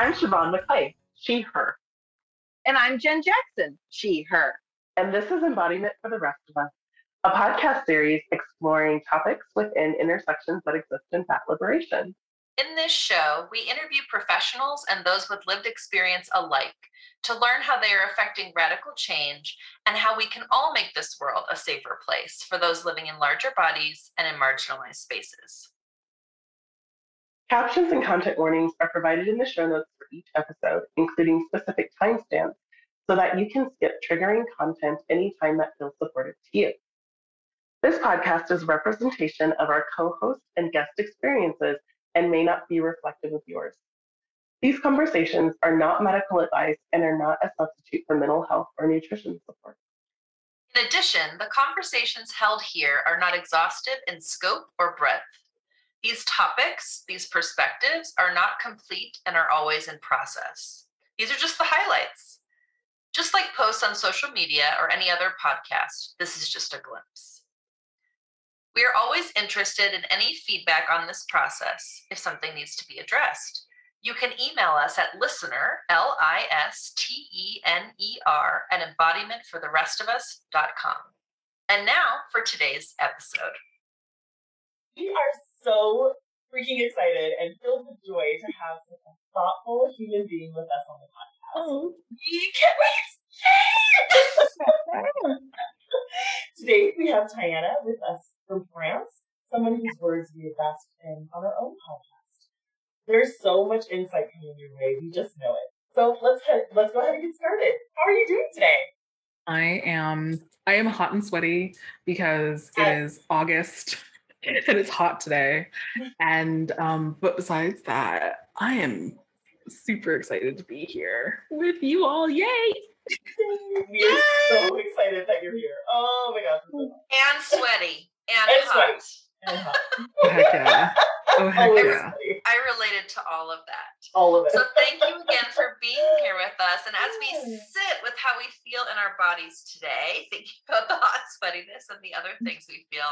I'm Siobhan McClay, she, her. And I'm Jen Jackson, she, her. And this is Embodiment for the Rest of Us, a podcast series exploring topics within intersections that exist in fat liberation. In this show, we interview professionals and those with lived experience alike to learn how they are affecting radical change and how we can all make this world a safer place for those living in larger bodies and in marginalized spaces. Captions and content warnings are provided in the show notes for each episode, including specific timestamps, so that you can skip triggering content anytime that feels supportive to you. This podcast is a representation of our co-host and guest experiences and may not be reflective of yours. These conversations are not medical advice and are not a substitute for mental health or nutrition support. In addition, the conversations held here are not exhaustive in scope or breadth. These topics, these perspectives are not complete and are always in process. These are just the highlights. Just like posts on social media or any other podcast, this is just a glimpse. We are always interested in any feedback on this process if something needs to be addressed. You can email us at listener, L I S T E N E R, at embodimentfortherestofus.com. And now for today's episode. We are so freaking excited and filled with joy to have such a thoughtful human being with us on the podcast. Oh. We can't wait! Today we have Tiana with us from France, someone whose words we invest in on our own podcast. There's so much insight coming your way, we just know it. So let's head, let's go ahead and get started. How are you doing today? I am I am hot and sweaty because it Yes. is August and it's hot today. And um, but besides that, I am super excited to be here with you all. Yay! We are so excited that you're here. Oh my gosh. And sweaty. And, And hot. And hot. Heck yeah. Oh heck yeah. I related to all of that. All of it. So thank you again for being here with us. And as we sit with how we feel in our bodies today, thinking about the hot sweatiness and the other things we feel,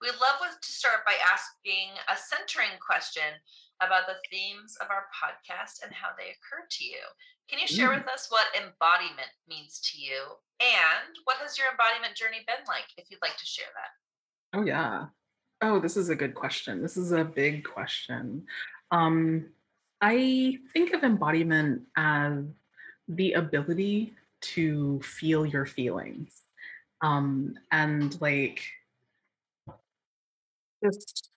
we'd love to start by asking a centering question about the themes of our podcast and how they occur to you. Can you share Mm. with us what embodiment means to you? And what has your embodiment journey been like, if you'd like to share that? Oh yeah. Oh, this is a good question. This is a big question. Um, I think of embodiment as the ability to feel your feelings. Um, and like just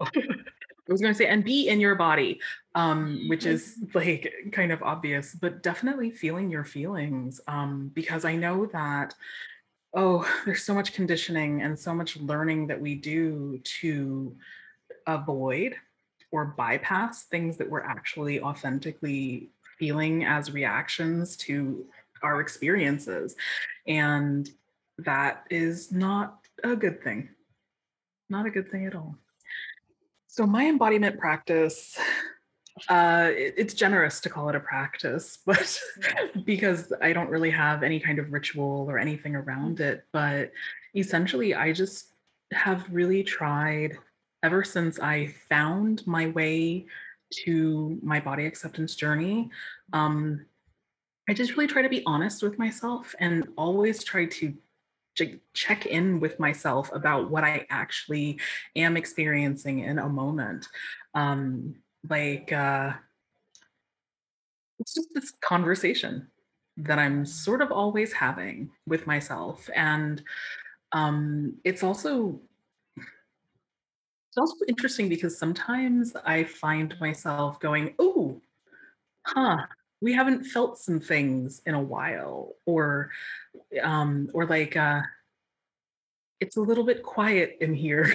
I was going to say, and be in your body, um, which is like kind of obvious, but definitely feeling your feelings. Um, because I know that oh, there's so much conditioning and so much learning that we do to avoid or bypass things that we're actually authentically feeling as reactions to our experiences. And that is not a good thing. Not a good thing at all. So, my embodiment practice, uh, it- it's generous to call it a practice, but because I don't really have any kind of ritual or anything around it. But essentially, I just have really tried ever since I found my way to my body acceptance journey. Um, I just really try to be honest with myself and always try to check in with myself about what I actually am experiencing in a moment. Um, like, uh, it's just this conversation that I'm sort of always having with myself. And um, it's also it's also interesting because sometimes I find myself going, oh, huh, we haven't felt some things in a while, or um, or like uh it's a little bit quiet in here.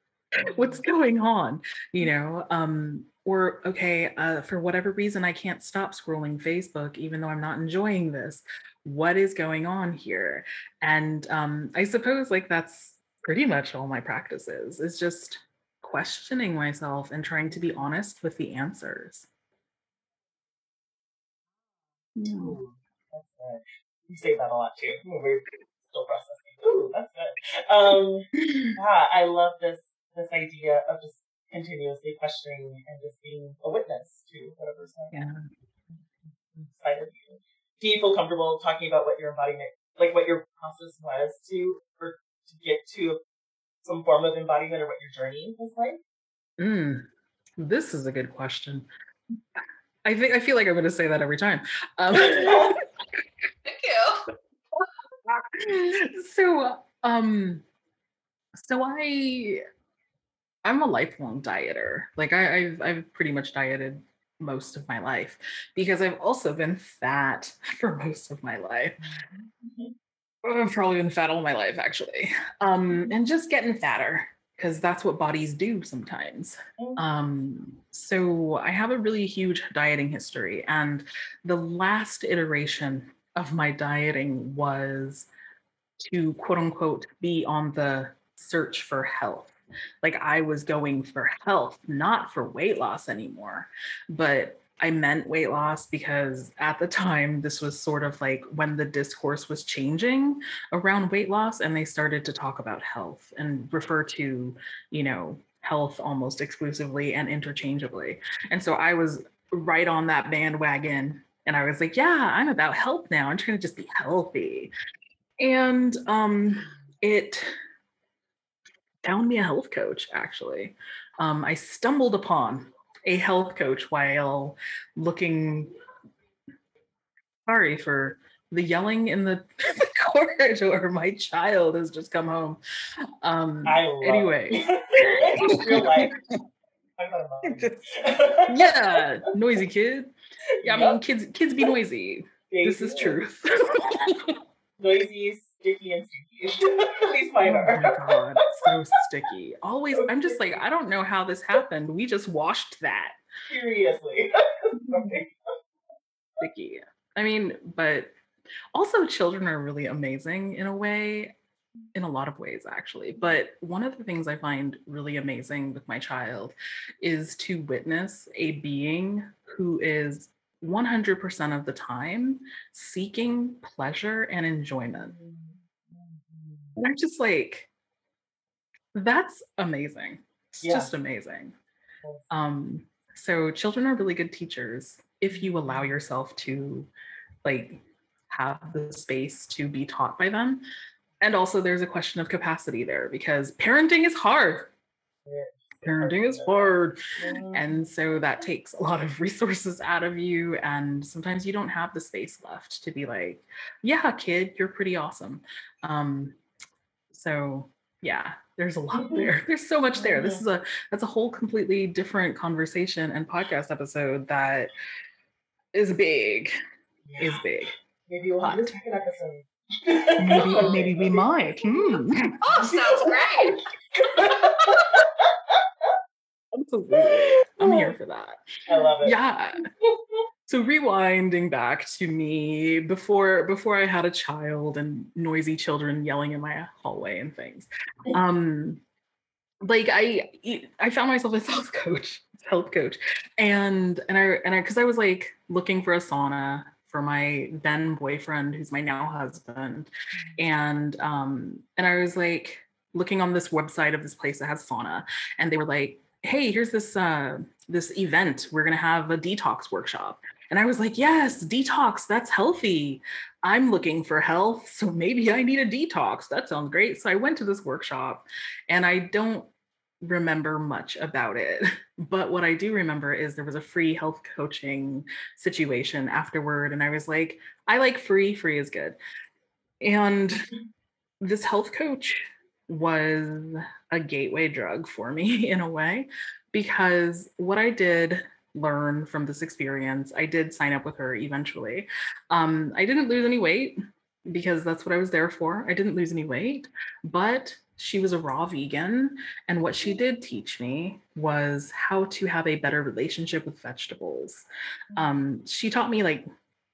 What's going on? You know, um, or okay, uh, for whatever reason, I can't stop scrolling Facebook, even though I'm not enjoying this. What is going on here? And um, I suppose like that's pretty much all my practices is just questioning myself and trying to be honest with the answers. Yeah. Ooh. You say that a lot too we're still processing. Ooh, that's good. Um, yeah, I love this this idea of just continuously questioning and just being a witness to whatever's going on. Yeah. side of you. Do you feel comfortable talking about what your embodiment, like what your process was to, or to get to some form of embodiment or what your journey was like? Mm, this is a good question. I think I feel like I'm going to say that every time. Um, Thank you. so, um, so I, I'm a lifelong dieter. Like I, I've, I've pretty much dieted most of my life because I've also been fat for most of my life. I've probably been fat all my life, actually, um, and just getting fatter because that's what bodies do sometimes. Um, so I have a really huge dieting history, and the last iteration of my dieting was to quote unquote be on the search for health. Like I was going for health, not for weight loss anymore. But I meant weight loss because at the time, this was sort of like when the discourse was changing around weight loss and they started to talk about health and refer to, you know, health almost exclusively and interchangeably. And so I was right on that bandwagon and I was like, yeah, I'm about health now. I'm trying to just be healthy. And um, it found me a health coach, actually. Um, I stumbled upon a health coach while looking. Sorry for the yelling in the, the corridor. My child has just come home. Um, I love anyway, real life. I'm not a mom. yeah, noisy kid. Yeah, I mean, kids kids be noisy. They This is truth. Noisy, sticky, and sticky. At least mine Oh my god, so sticky. Always, So I'm just like. I don't know how this happened. We just washed that Seriously. sticky. I mean, but also children are really amazing in a way, in a lot of ways, actually. But one of the things I find really amazing with my child is to witness a being who is 100% of the time seeking pleasure and enjoyment. And I'm just like, that's amazing. It's Yeah. just amazing. Um, so children are really good teachers if you allow Mm-hmm. yourself to like have the space to be taught by them. And also there's a question of capacity there because parenting is hard. Parenting is hard. And so that takes a lot of resources out of you. And sometimes you don't have the space left to be like, yeah, kid, you're pretty awesome. Um, so yeah, there's a lot Mhm. there. There's so much there. This is a that's a whole completely different conversation and podcast episode that is big. Is big. Maybe we'll have a second episode. Maybe maybe we might. Hmm. Oh, sounds great. Absolutely. I'm here for that. I love it. yeah so rewinding back to me before before i had a child and noisy children yelling in my hallway and things um like i i found myself a health coach health coach. And and i and i because i was like looking for a sauna for my then boyfriend who's my now husband. And um and i was like looking on this website of this place that has sauna and they were like hey here's this uh this event. We're going to have a detox workshop and i was like yes detox that's healthy. I'm looking for health so maybe i need a detox. That sounds great. So i went to this workshop and i don't remember much about it. But what i do remember is there was a free health coaching situation afterward and i was like i like free free is good. And this health coach was a gateway drug for me in a way because what I did learn from this experience, I did sign up with her eventually. Um, I didn't lose any weight because that's what I was there for. I didn't lose any weight, but she was a raw vegan. And what she did teach me was how to have a better relationship with vegetables. Um, she taught me like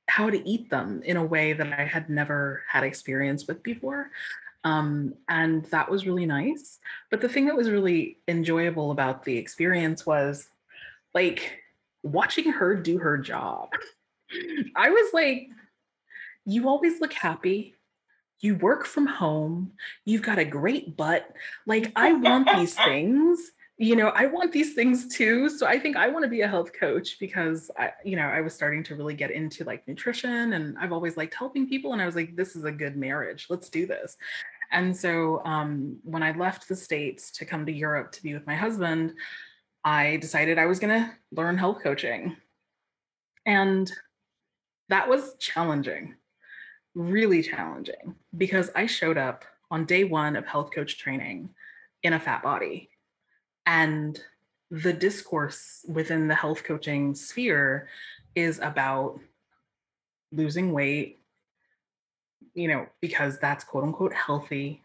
how to eat them in a way that I had never had experience with before. Um, and that was really nice. But the thing that was really enjoyable about the experience was like watching her do her job. I was like, you always look happy. You work from home. You've got a great butt. Like, I want these things you know, I want these things too. So I think I want to be a health coach because I, you know, I was starting to really get into like nutrition and I've always liked helping people. And I was like, this is a good marriage. Let's do this. And so um, when I left the States to come to Europe to be with my husband, I decided I was going to learn health coaching. And that was challenging, really challenging, because I showed up on day one of health coach training in a fat body and the discourse within the health coaching sphere is about losing weight, you know, because that's quote unquote healthy,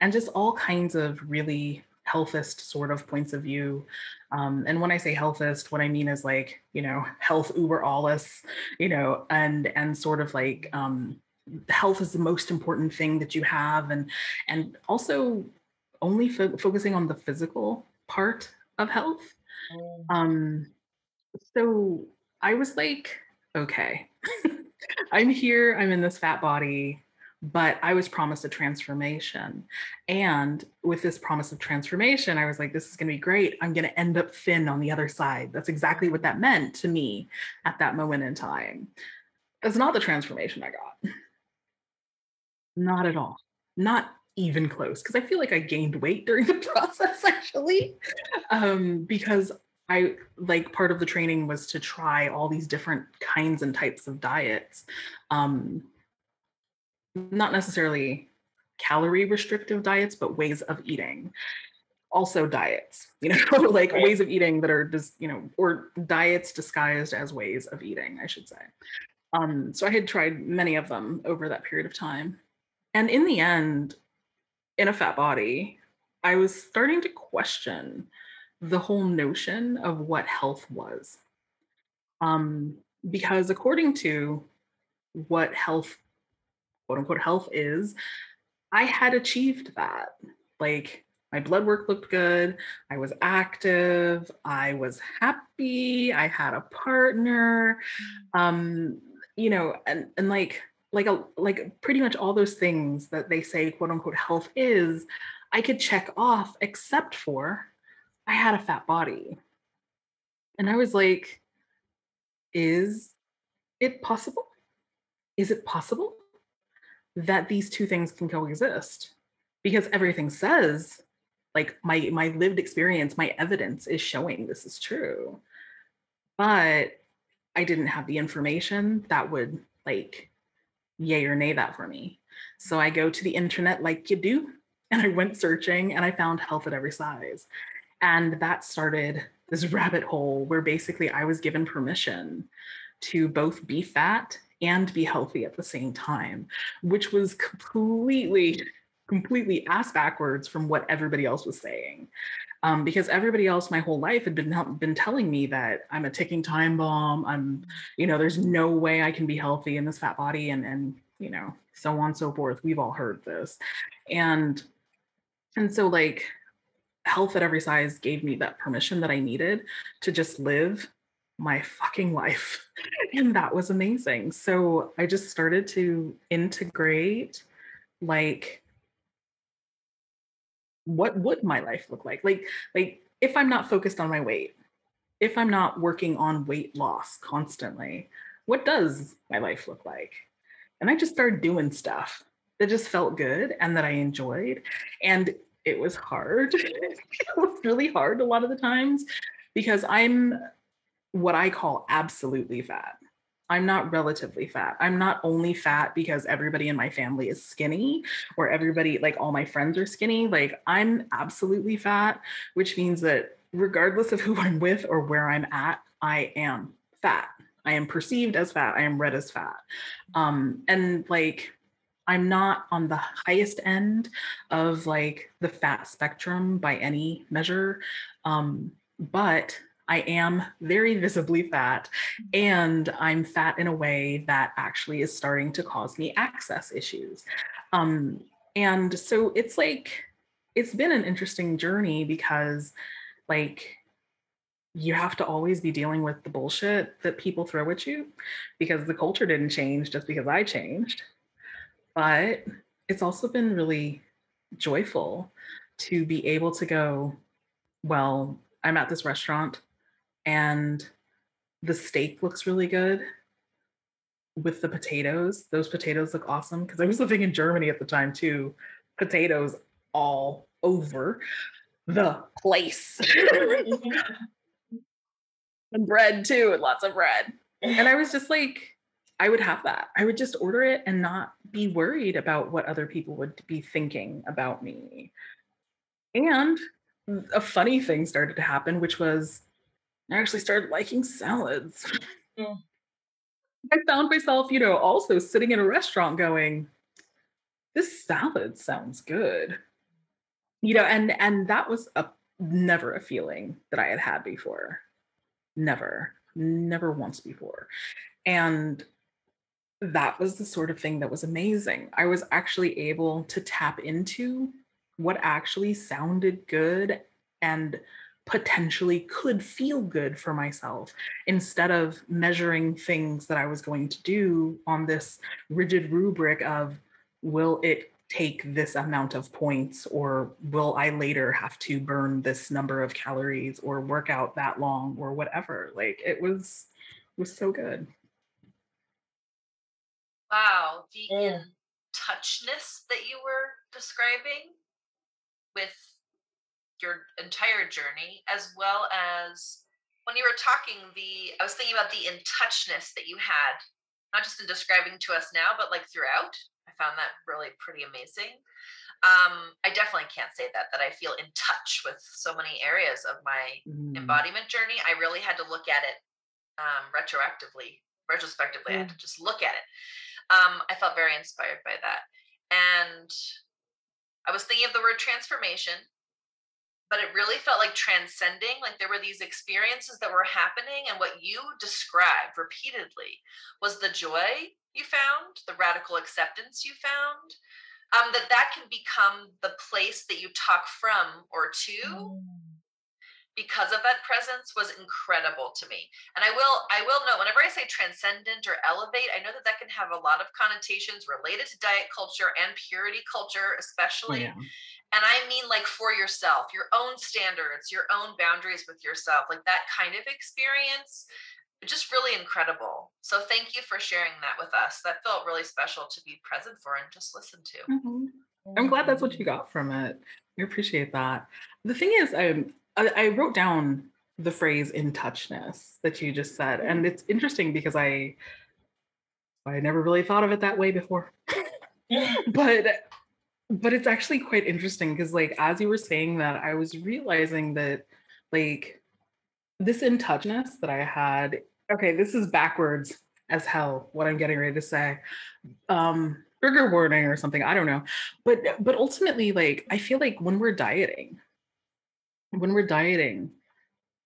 and just all kinds of really healthist sort of points of view. Um, and when I say healthist, what I mean is like, you know, health uber alles, you know, and and sort of like um, health is the most important thing that you have, and and also only fo- focusing on the physical part of health. Mm. Um, so I was like, okay, I'm here, I'm in this fat body, but I was promised a transformation. And with this promise of transformation, I was like, this is going to be great. I'm going to end up thin on the other side. That's exactly what that meant to me at that moment in time. That's not the transformation I got. Not at all. Not even close because I feel like I gained weight during the process actually. Um, because I like part of the training was to try all these different kinds and types of diets. Um, not necessarily calorie restrictive diets, but ways of eating. Also diets, you know, like Right. ways of eating that are just, you know, or diets disguised as ways of eating, I should say. Um, so I had tried many of them over that period of time. And in the end, in a fat body, I was starting to question the whole notion of what health was. Um, because according to what health, quote unquote, health is, I had achieved that. Like my blood work looked good, I was active, I was happy, I had a partner, um, you know, and and like like a like pretty much all those things that they say quote unquote health is i could check off except for i had a fat body. And i was like is it possible? Is it possible that these two things can coexist because everything says like my my lived experience my evidence is showing this is true but i didn't have the information that would like yay or nay that for me. So I go to the internet like you do, and I went searching and I found health at every size. And that started this rabbit hole where basically I was given permission to both be fat and be healthy at the same time, which was completely, completely ass backwards from what everybody else was saying. Um, because everybody else my whole life had been been telling me that I'm a ticking time bomb. I'm, you know, there's no way I can be healthy in this fat body, and and you know, so on and so forth. We've all heard this, and and so like health at every size gave me that permission that I needed to just live my fucking life, and that was amazing. So I just started to integrate like what would my life look like? Like like if i'm not focused on my weight if i'm not working on weight loss constantly what does my life look like? And i just started doing stuff that just felt good and that i enjoyed. And it was hard. It was really hard a lot of the times because i'm what i call absolutely fat I'm not relatively fat. I'm not only fat because everybody in my family is skinny or everybody, like all my friends are skinny. Like I'm absolutely fat, which means that regardless of who I'm with or where I'm at, I am fat. I am perceived as fat. I am read as fat. Um, and like, I'm not on the highest end of like the fat spectrum by any measure. Um, but I am very visibly fat, and I'm fat in a way that actually is starting to cause me access issues. Um, and so it's like, it's been an interesting journey because, like, you have to always be dealing with the bullshit that people throw at you because the culture didn't change just because I changed. But it's also been really joyful to be able to go, well, I'm at this restaurant and the steak looks really good with the potatoes. Those potatoes look awesome because I was living in Germany at the time too. Potatoes all over the place. and bread too, and lots of bread. And I was just like, I would have that. I would just order it and not be worried about what other people would be thinking about me. And a funny thing started to happen, which was I actually started liking salads. Mm. I found myself, you know, also sitting in a restaurant going, this salad sounds good. You know, and and that was a never a feeling that I had had before. Never, never once before. And that was the sort of thing that was amazing. I was actually able to tap into what actually sounded good and potentially could feel good for myself instead of measuring things that I was going to do on this rigid rubric of will it take this amount of points or will I later have to burn this number of calories or work out that long or whatever like it was was so good wow the yeah. Mm. touchness that you were describing with your entire journey as well as when you were talking the i was thinking about the in touchness that you had not just in describing to us now but like throughout. I found that really pretty amazing. Um, i definitely can't say that that i feel in touch with so many areas of my mm. embodiment journey. I really had to look at it um, retroactively retrospectively mm. i had to just look at it. Um, i felt very inspired by that. And I was thinking of the word transformation, but it really felt like transcending. Like there were these experiences that were happening, and what you described repeatedly was the joy you found, the radical acceptance you found. Um, that that can become the place that you talk from or to. Because of that presence was incredible to me. And i will i will know whenever i say transcendent or elevate i know that that can have a lot of connotations related to diet culture and purity culture oh, especially. yeah. and i mean like for yourself your own standards your own boundaries with yourself like that kind of experience just really incredible. So thank you for sharing that with us. That felt really special to be present for and just listen to. Mm-hmm. i'm glad that's what you got from it. I appreciate that. The thing is i'm I, I wrote down the phrase in touchness that you just said. And it's interesting because I I never really thought of it that way before. but but it's actually quite interesting because like as you were saying that, I was realizing that like this in touchness that I had, okay, this is backwards as hell what I'm getting ready to say. Um trigger warning or something, I don't know. But but ultimately, like I feel like when we're dieting, when we're dieting,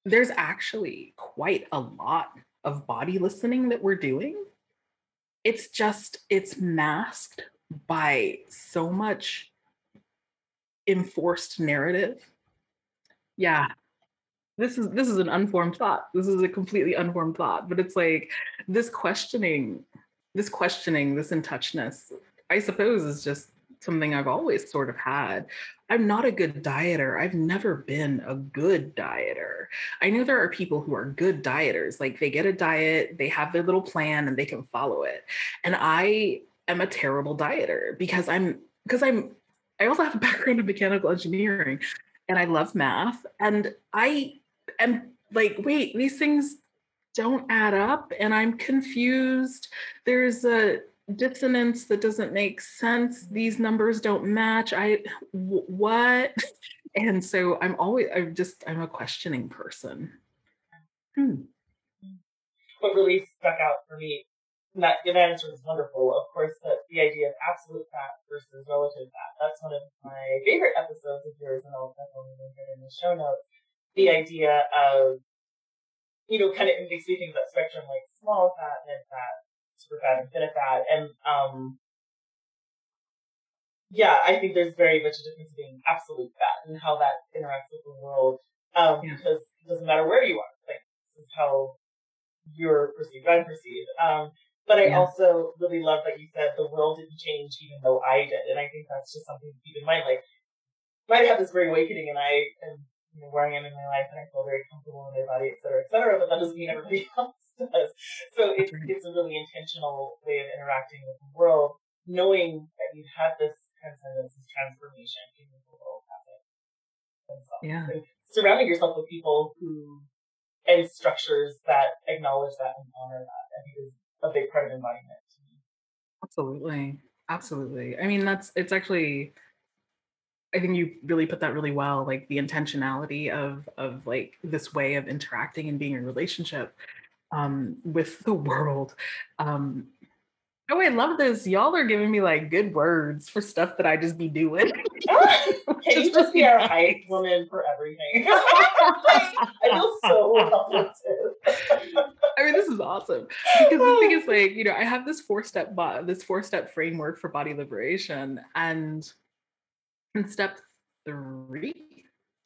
there's actually quite a lot of body listening that we're doing. It's just, it's masked by so much enforced narrative. Yeah. This is this is an unformed thought. This is a completely unformed thought, but it's like this questioning, this questioning, this in touchness, I suppose is just something I've always sort of had. I'm not a good dieter. I've never been a good dieter. I know there are people who are good dieters. Like they get a diet, they have their little plan and they can follow it. And I am a terrible dieter because I'm because I'm I also have a background in mechanical engineering and I love math and I am like wait, these things don't add up and I'm confused. There's a dissonance that doesn't make sense. These numbers don't match. I w- what? And so i'm always i'm just i'm a questioning person. Hmm. what really stuck out for me and that that answer was wonderful of course the, the idea of absolute fat versus relative fat that's one of my favorite episodes of yours and i'll definitely link it in the show notes. The idea of you know kind of it makes me think about spectrum like small fat mid fat super fat and thin fat. And um yeah, I think there's very much a difference between absolute fat and how that interacts with the world. Um, yeah. because it doesn't matter where you are. Like this is how you're perceived, I'm perceived. Um, but I yeah. also really love that you said the world didn't change even though I did. And I think that's just something to keep in mind. Like might have this great awakening and I am you know, where I am in my life and I feel very comfortable in my body, et cetera, et cetera, but that doesn't mean everybody else does. So it's, it's a really intentional way of interacting with the world, knowing that you've had this transcendence, this transformation in the world happen. Yeah. And surrounding yourself with people who and structures that acknowledge that and honor that, I think is a big part of embodiment to me. Absolutely. Absolutely. I mean, that's it's actually I think you really put that really well, like the intentionality of of like this way of interacting and being in relationship um with the world. Um oh, I love this. Y'all are giving me like good words for stuff that I just be doing. Can you just be our hype woman for everything? I feel so uplifted. I mean, this is awesome because the thing is, like, you know, I have this four step bo- this four step framework for body liberation, and in step three,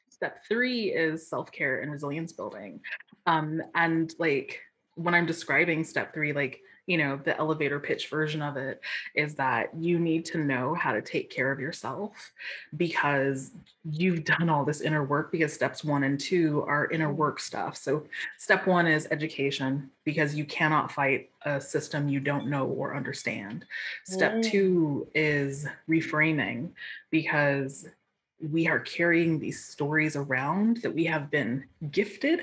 step three is self care and resilience building, um, and like when I'm describing step three, like you know, the elevator pitch version of it is that you need to know how to take care of yourself because you've done all this inner work because steps one and two are inner mm-hmm. work stuff. So, step one is education because you cannot fight a system you don't know or understand. Step two is reframing because we are carrying these stories around that we have been gifted.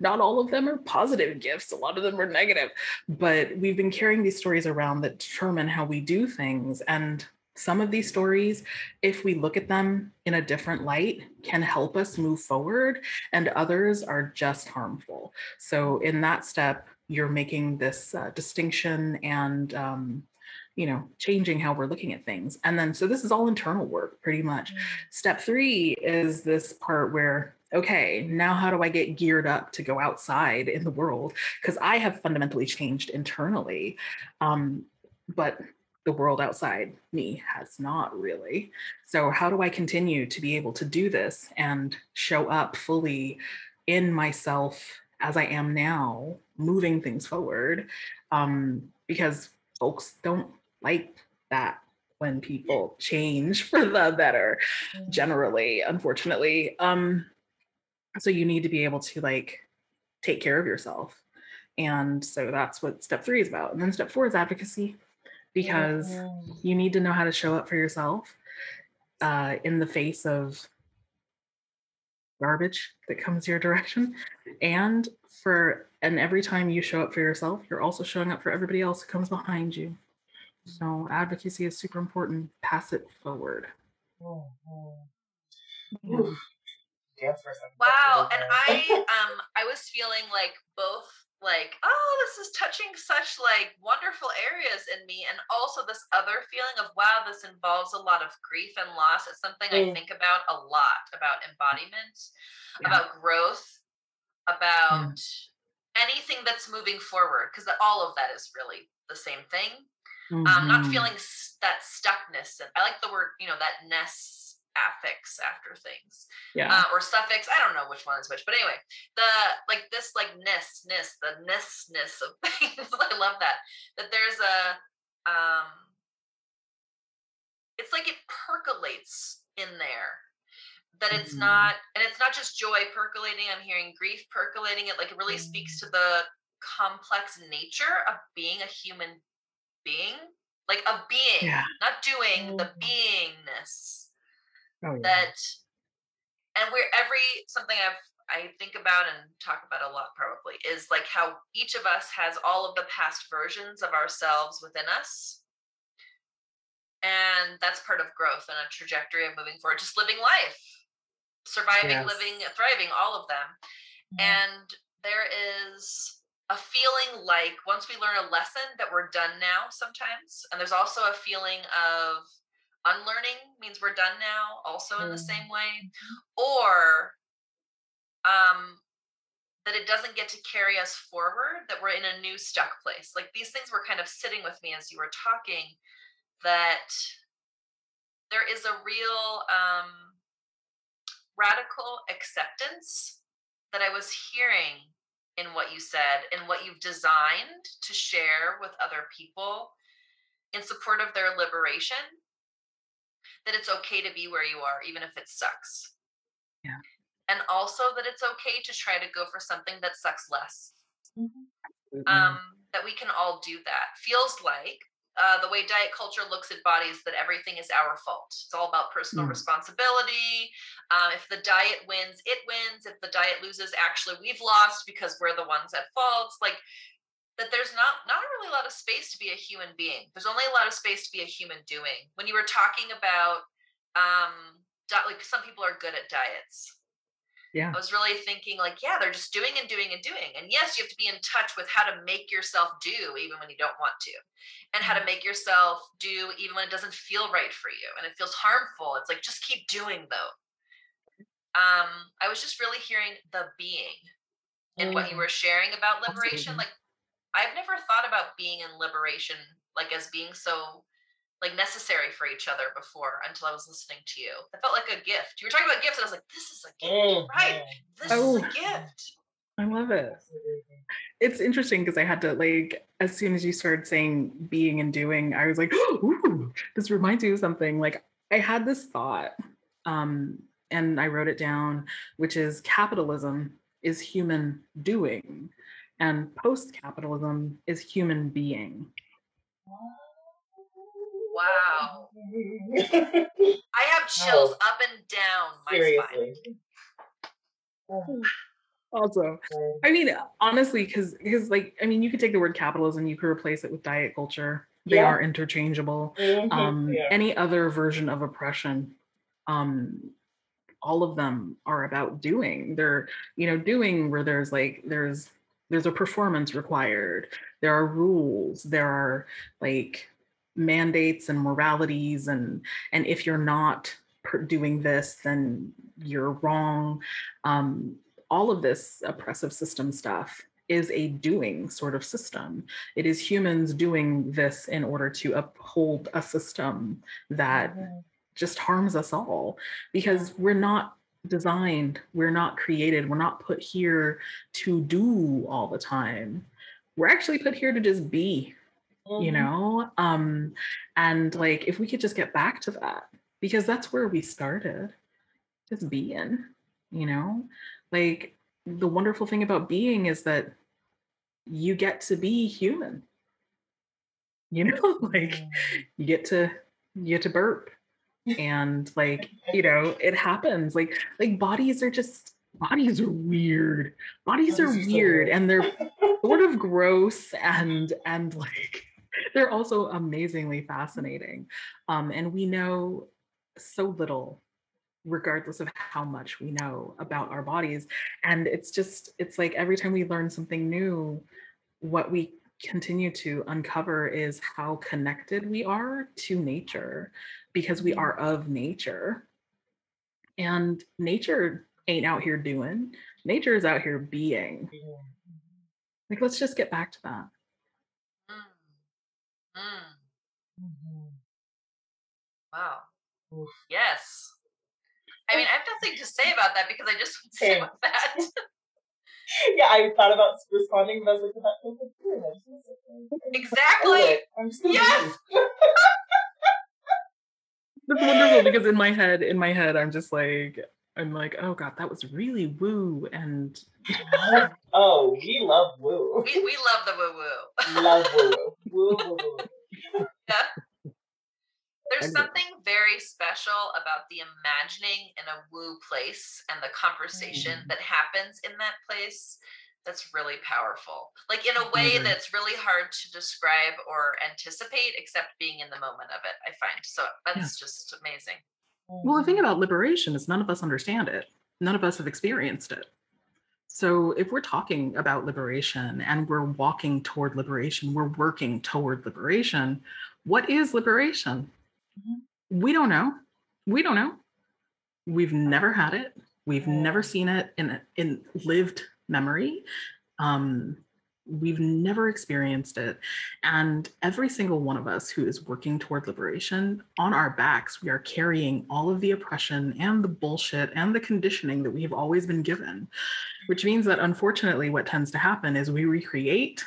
Not all of them are positive gifts, a lot of them are negative, but we've been carrying these stories around that determine how we do things. And some of these stories, if we look at them in a different light, can help us move forward, and others are just harmful. So, in that step, you're making this uh, distinction and um, you know changing how we're looking at things. And then so this is all internal work pretty much. Step three is this part where okay now how do i get geared up to go outside in the world? Because i have fundamentally changed internally um, but the world outside me has not really. So how do i continue to be able to do this and show up fully in myself as i am now moving things forward? Um, because folks don't like that when people change for the better generally unfortunately. Um so you need to be able to like take care of yourself. And so that's what step 3 is about. And then step 4 is advocacy because Mhm. you need to know how to show up for yourself uh, in the face of garbage that comes your direction. And for and every time you show up for yourself you're also showing up for everybody else who comes behind you so advocacy is super important pass it forward Mhm. Oof. Dance for a second. Wow, and. I um I was feeling like both like oh this is touching such like wonderful areas in me and also this other feeling of wow this involves a lot of grief and loss. It's something I Mm. think about a lot about embodiment, Yeah. about growth, about anything that's moving forward because all of that is really the same thing. Um not Mhm. feeling that stuckness and I like the word, you know, that ness affix after things yeah uh, or suffix. I don't know which one is which, but anyway, the like this like ness ness the nessness of things. I love that that there's a um, it's like it percolates in there. That it's Mhm. not, and it's not just joy percolating. I'm hearing grief percolating. It like it really speaks to the complex nature of being a human being, like a being, Yeah. not doing the Mhm. beingness oh, yeah. that and we're every something i've i think about and talk about a lot probably is like how each of us has all of the past versions of ourselves within us and that's part of growth and a trajectory of moving forward just living life surviving Yes. living thriving all of them and there is a feeling like once we learn a lesson that we're done now sometimes and there's also a feeling of unlearning means we're done now also in the Mm. same way or um that it doesn't get to carry us forward that we're in a new stuck place like these things were kind of sitting with me as you were talking that there is a real um radical acceptance that i was hearing in what you said and what you've designed to share with other people in support of their liberation that it's okay to be where you are even if it sucks Yeah. and also that it's okay to try to go for something that sucks less. Mhm. Um, that we can all do that. Feels like uh, the way diet culture looks at bodies that everything is our fault. It's all about personal Mm. responsibility. Um, if the diet wins, it wins. If the diet loses, actually we've lost because we're the ones at fault. Like that there's not not really a lot of space to be a human being. There's only a lot of space to be a human doing. When you were talking about um like some people are good at diets. Yeah. I was really thinking like, yeah, they're just doing and doing and doing. And yes, you have to be in touch with how to make yourself do even when you don't want to. And how to make yourself do even when it doesn't feel right for you and it feels harmful. It's like just keep doing though. Um, I was just really hearing the being in what you Mhm. were sharing about liberation. Like I've never thought about being in liberation like as being so like necessary for each other before until I was listening to you. I felt like a gift. You were talking about gifts, and I was like, this is a gift. Mhm. Right. This Oh. is a gift. I love it. It's interesting because I had to like as soon as you started saying being and doing, I was like, ooh, this reminds me of something. Like I had this thought, um, and I wrote it down, which is capitalism is human doing, and post-capitalism is human being. Wow. I have chills up and down my spine. Seriously. Oh, Awesome. I mean, honestly, because because like I mean, you could take the word capitalism, you could replace it with diet culture. They Yeah. are interchangeable. Mhm. um, Yeah. any other version of oppression um, all of them are about doing they're you know doing where there's like there's there's a performance required there are rules there are like mandates and moralities and and if you're not doing this then you're wrong um, all of this oppressive system stuff is a doing sort of system it is humans doing this in order to uphold a system that Mhm. just harms us all because we're not designed, we're not created, we're not put here to do all the time. We're actually put here to just be, you Mhm. know? Um and like if we could just get back to that because that's where we started. Just being, you know? Like the wonderful thing about being is that you get to be human. You know, like Mhm. you get to you get to burp and like you know it happens like like bodies are just bodies are weird bodies are Bodies are so weird weird. and they're sort of gross and and like they're also amazingly fascinating um and we know so little regardless of how much we know about our bodies. And it's just it's like every time we learn something new what we continue to uncover is how connected we are to nature because we are of nature. And nature ain't out here doing. Nature is out here being. Like let's just get back to that Mm. Mm. Mhm. Wow. Oof. Yes. I mean, I have nothing to say about that because I just would say Same. with that. Yeah, I thought about responding, but I was like, that feels like weird. I just wanna sit there and- and Exactly. I'm just Yes. that's wonderful because in my head in my head i'm just like i'm like oh god that was really woo and oh, we love woo. We, we love the woo woo. love woo. Woo, woo, woo. There's something very special about the imagining in a woo place and the conversation Mm. that happens in that place that's really powerful. Like in a way agree. that's really hard to describe or anticipate except being in the moment of it, I find. So that's just amazing. well the thing about liberation is none of us understand it none of us have experienced it so if we're talking about liberation and we're walking toward liberation we're working toward liberation what is liberation? Mhm. we don't know. We don't know. We've never had it. We've never seen it in in lived memory. Um we've never experienced it. And every single one of us who is working toward liberation on our backs we are carrying all of the oppression and the bullshit and the conditioning that we've always been given which means that unfortunately what tends to happen is we recreate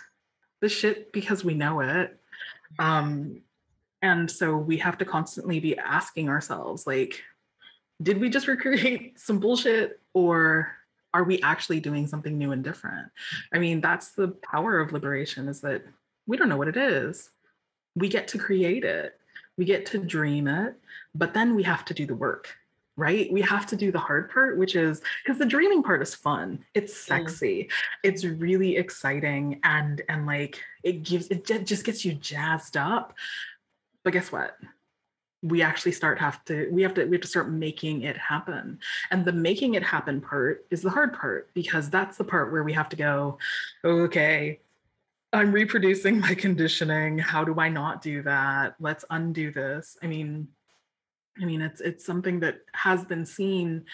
the shit because we know it. Um and so we have to constantly be asking ourselves like did we just recreate some bullshit or are we actually doing something new and different? I mean that's the power of liberation is that we don't know what it is. We get to create it. We get to dream it but then we have to do the work right? We have to do the hard part which is because the dreaming part is fun. It's sexy. Mm. it's really exciting and and like it gives it just gets you jazzed up. But guess what we actually start have to we have to we have to start making it happen. And the making it happen part is the hard part because that's the part where we have to go okay i'm reproducing my conditioning. How do i not do that? Let's undo this. I mean i mean it's it's something that has been seen.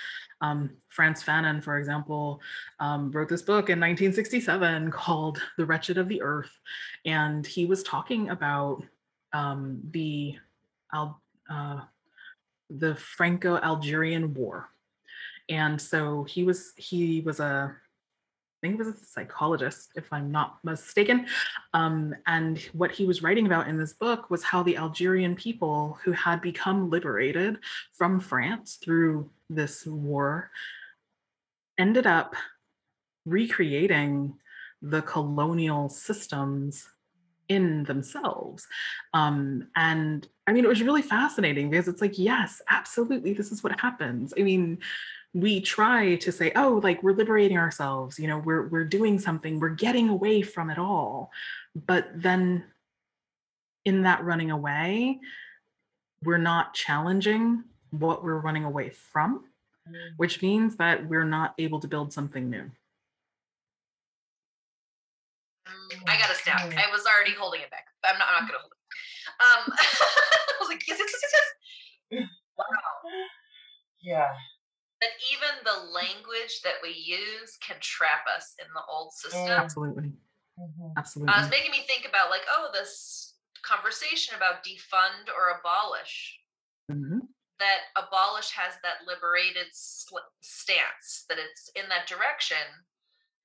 Um, frantz fanon for example um, wrote this book in 1967 called the wretched of the earth. And he was talking about um, the I'll uh, the Franco-Algerian War, and so he was he was a I think he was a psychologist, if I'm not mistaken. Um, and what he was writing about in this book was how the Algerian people who had become liberated from France through this war ended up recreating the colonial systems in themselves. Um, and I mean, it was really fascinating because it's like, yes, absolutely, this is what happens. I mean, we try to say, oh, like we're liberating ourselves, you know, we're we're doing something, we're getting away from it all. But then in that running away, we're not challenging what we're running away from, mm. which means that we're not able to build something new. I got a snap. I was already holding it back. But I'm not. I'm not gonna hold it. Um, I was like, yes, yes, yes, yes. Wow. Yeah. But even the language that we use can trap us in the old system. Absolutely. Mm-hmm. Absolutely. Uh, it's making me think about like, oh, this conversation about defund or abolish. Mm-hmm. That abolish has that liberated sl- stance, that it's in that direction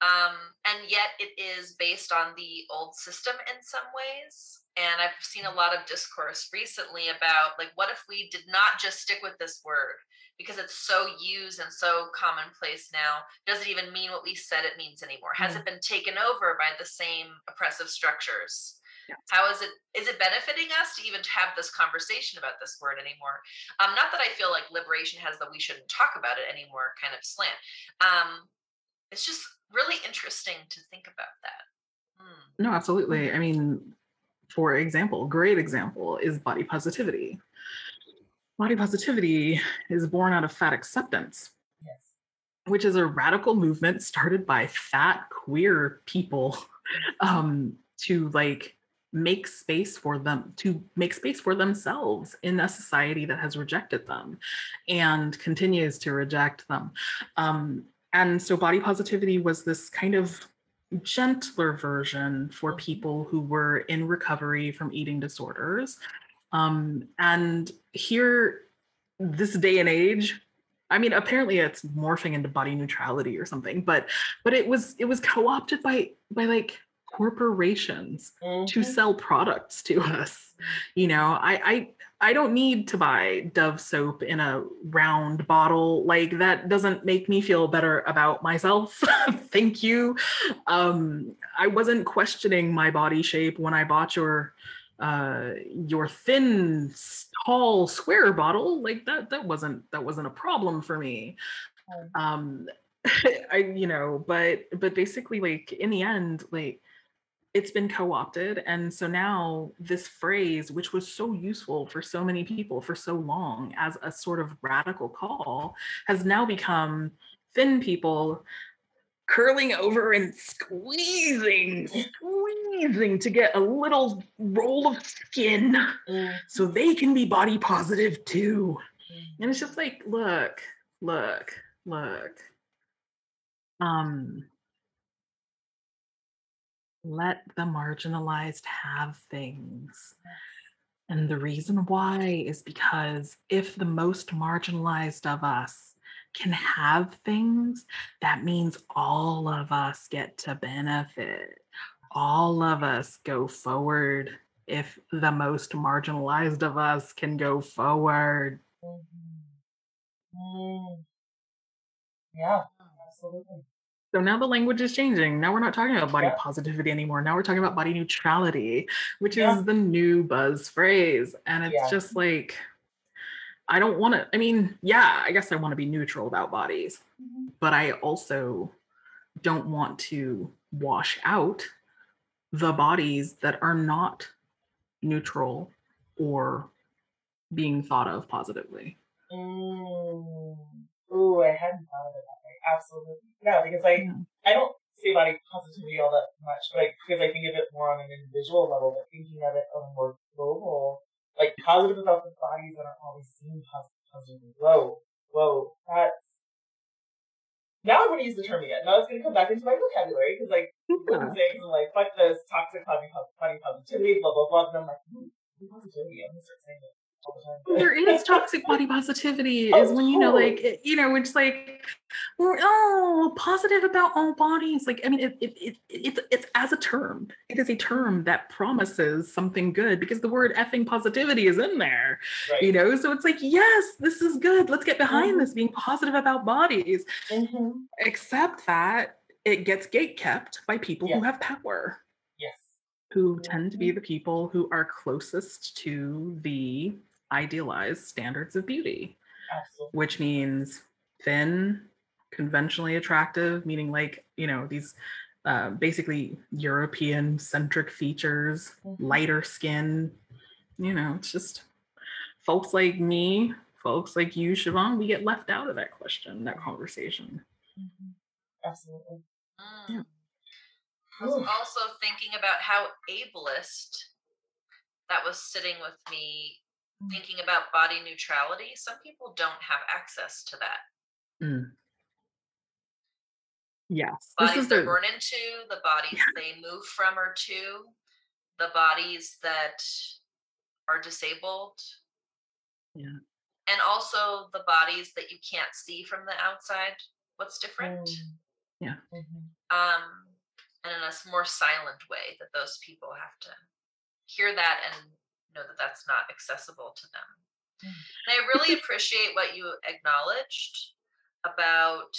um, and yet it is based on the old system in some ways. And I've seen a lot of discourse recently about like, what if we did not just stick with this word because it's so used and so commonplace now? Does it even mean what we said it means anymore? Has mm. it been taken over by the same oppressive structures? How is it is it benefiting us to even have this conversation about this word anymore? Um, not that I feel like liberation has the we shouldn't talk about it anymore kind of slant. Um, it's just really interesting to think about that. Hmm. No, absolutely. I mean, for example, great example is body positivity. Body positivity is born out of fat acceptance, yes. which is a radical movement started by fat queer people um, to like make space for them to make space for themselves in a society that has rejected them and continues to reject them um, and so body positivity was this kind of gentler version for people who were in recovery from eating disorders. Um, and here, this day and age, I mean, apparently it's morphing into body neutrality or something, but but it was it was co-opted by by like corporations mm-hmm. to sell products to us. You know, I I I don't need to buy Dove soap in a round bottle. Like that doesn't make me feel better about myself. Thank you. Um, I wasn't questioning my body shape when I bought your uh your thin tall square bottle like that that wasn't that wasn't a problem for me um i you know but but basically like in the end like it's been co-opted and so now this phrase which was so useful for so many people for so long as a sort of radical call has now become thin people curling over and squeezing squeezing to get a little roll of skin mm. so they can be body positive too. And it's just like look look look. Um let the marginalized have things. And the reason why is because if the most marginalized of us can have things, that means all of us get to benefit. All of us go forward if the most marginalized of us can go forward. Mm-hmm. Mm. Yeah, absolutely. So now the language is changing. Now we're not talking about body Yeah. positivity anymore. Now we're talking about body neutrality, which Yeah. is the new buzz phrase. And it's Yeah. just like, I don't want to, I mean, yeah, I guess I want to be neutral about bodies, but I also don't want to wash out the bodies that are not neutral or being thought of positively. Mm. Ooh, I hadn't thought of that. Absolutely. Yeah, because like Yeah. I don't say body positivity all that much, but like, because I think of it more on an individual level, but thinking of it on a more global, like positive about the bodies that are always seen positive, positively. Whoa, whoa, that's. Now I'm going to use the term again. Now it's going to come back into my vocabulary because like I'm saying like fuck this toxic body, body positivity, blah blah blah, and I'm like, hmm, positivity. I'm going to start saying it all the time. There is toxic body positivity Oh, is when you know like it- you know it's like we're oh positive about all bodies like i mean it, it, it, it's it's as a term it is a term that promises something good because the word effing positivity is in there Right. you know so it's like yes this is good let's get behind Mhm. this being positive about bodies Mm-hmm. except that it gets gate kept by people who have power Yes. who tend to be Mhm. the people who are closest to the idealized standards of beauty, Absolutely. which means thin, conventionally attractive, meaning like, you know, these uh, basically European centric features, Mhm. lighter skin. You know, it's just folks like me, folks like you, Siobhan, we get left out of that question, that conversation. Mm-hmm. Absolutely. Mm. I was Ooh. also thinking about how ableist that was sitting with me. Thinking about body neutrality. Some people don't have access to that. Mm. Yes. This Bodies is they're the born into, the bodies they move from or to, the bodies that are disabled. Yeah. And also the bodies that you can't see from the outside. What's different? Mm. Yeah. Mhm. um, and in a more silent way that those people have to hear that and know that that's not accessible to them. Mm. And I really appreciate what you acknowledged about.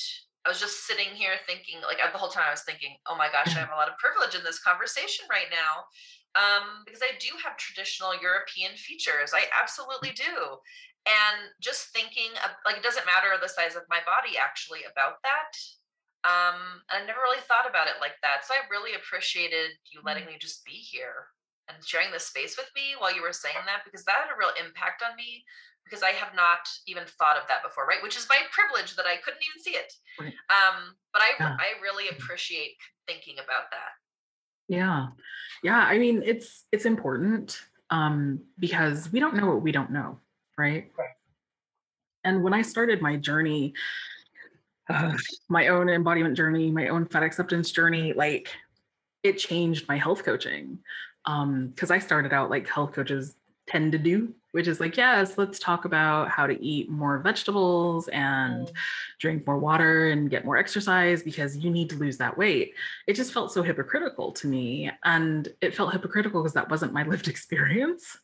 I was just sitting here thinking, like the whole time I was thinking, oh my gosh, I have a lot of privilege in this conversation right now. Um, because I do have traditional European features. I absolutely do. And just thinking of like it doesn't matter the size of my body actually about that um and i never really thought about it like that so i really appreciated you letting me just be here and sharing this space with me while you were saying that because that had a real impact on me because i have not even thought of that before right which is my privilege that i couldn't even see it Right. um but i Yeah. i really appreciate thinking about that Yeah. Yeah, I mean it's it's important um because we don't know what we don't know, right? Right. And when I started my journey uh, my own embodiment journey, my own fat acceptance journey, like it changed my health coaching. Um cuz I started out like health coaches tend to do, which is like, yes, let's talk about how to eat more vegetables and Mm. drink more water and get more exercise because you need to lose that weight. It just felt so hypocritical to me. And it felt hypocritical because that wasn't my lived experience.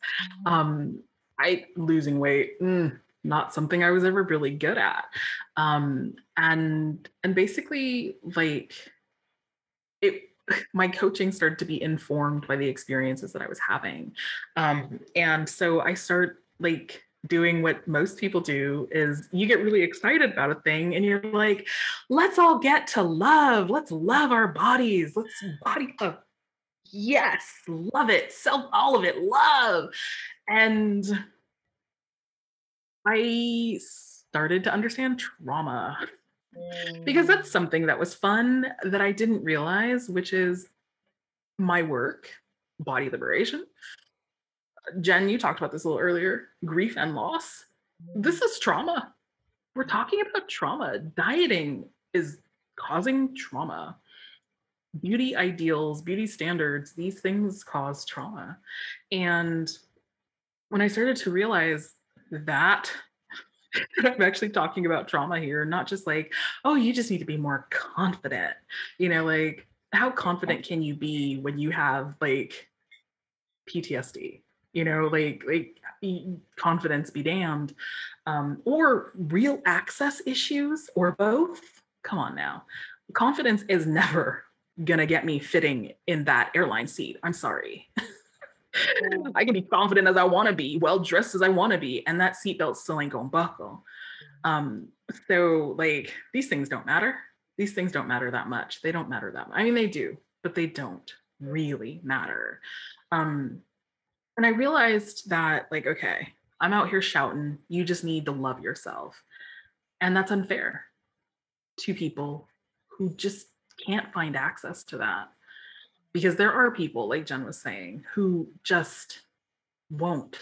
Mhm. Um, I losing weight, mm, not something I was ever really good at. Um, and and basically like it my coaching started to be informed by the experiences that I was having. Um, and so I start like doing what most people do is you get really excited about a thing and you're like, let's all get to love. Let's love our bodies. Let's body love. Yes, love it. Self, all of it, love. And I started to understand trauma because that's Mm. something that was fun that I didn't realize, which is my work, body liberation. Jen, you talked about this a little earlier grief and loss. This is trauma. We're talking about trauma. Dieting is causing trauma. Beauty ideals, beauty standards, these things cause trauma. And when I started to realize that I'm actually talking about trauma here, not just like, oh, you just need to be more confident. You know, like how confident can you be when you have like PTSD? You know, like like confidence be damned, um, or real access issues, or both. come on now. Confidence is never gonna get me fitting in that airline seat. I'm sorry. I can be confident as I want to be, well dressed as I want to be, and that seatbelt still ain't gonna buckle. Um, so like these things don't matter. These things don't matter that much. They don't matter that much. I mean, they do, but they don't really matter. Um, and I realized that, like, okay, I'm out here shouting, you just need to love yourself. And that's unfair to people who just can't find access to that. Because there are people, like Jen was saying, who just won't,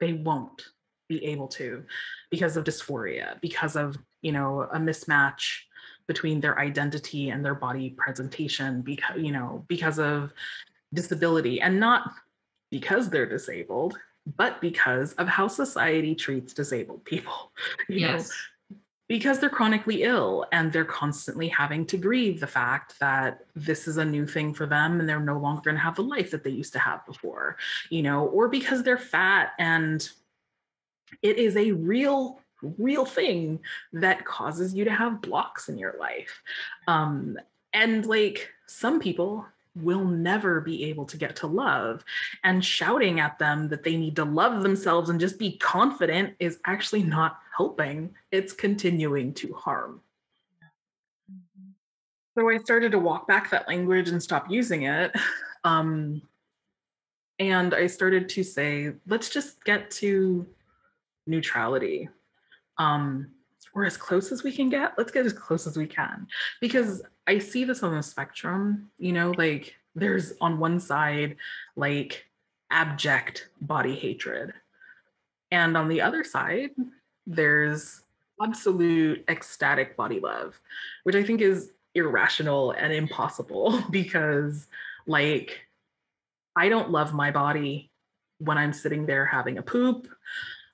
they won't be able to because of dysphoria, because of, you know, a mismatch between their identity and their body presentation, because, you know, because of disability and not because they're disabled, but because of how society treats disabled people. You Yes. know, because they're chronically ill and they're constantly having to grieve the fact that this is a new thing for them and they're no longer going to have the life that they used to have before, you know, or because they're fat and it is a real real thing that causes you to have blocks in your life. Um and like some people will never be able to get to love and shouting at them that they need to love themselves and just be confident is actually not helping. It's continuing to harm. So i started to walk back that language and stop using it um and i started to say let's just get to neutrality um or as close as we can get. Let's get as close as we can. Because i see this on the spectrum you know like there's on one side like abject body hatred. And on the other side there's absolute ecstatic body love which i think is irrational and impossible because like i don't love my body when i'm sitting there having a poop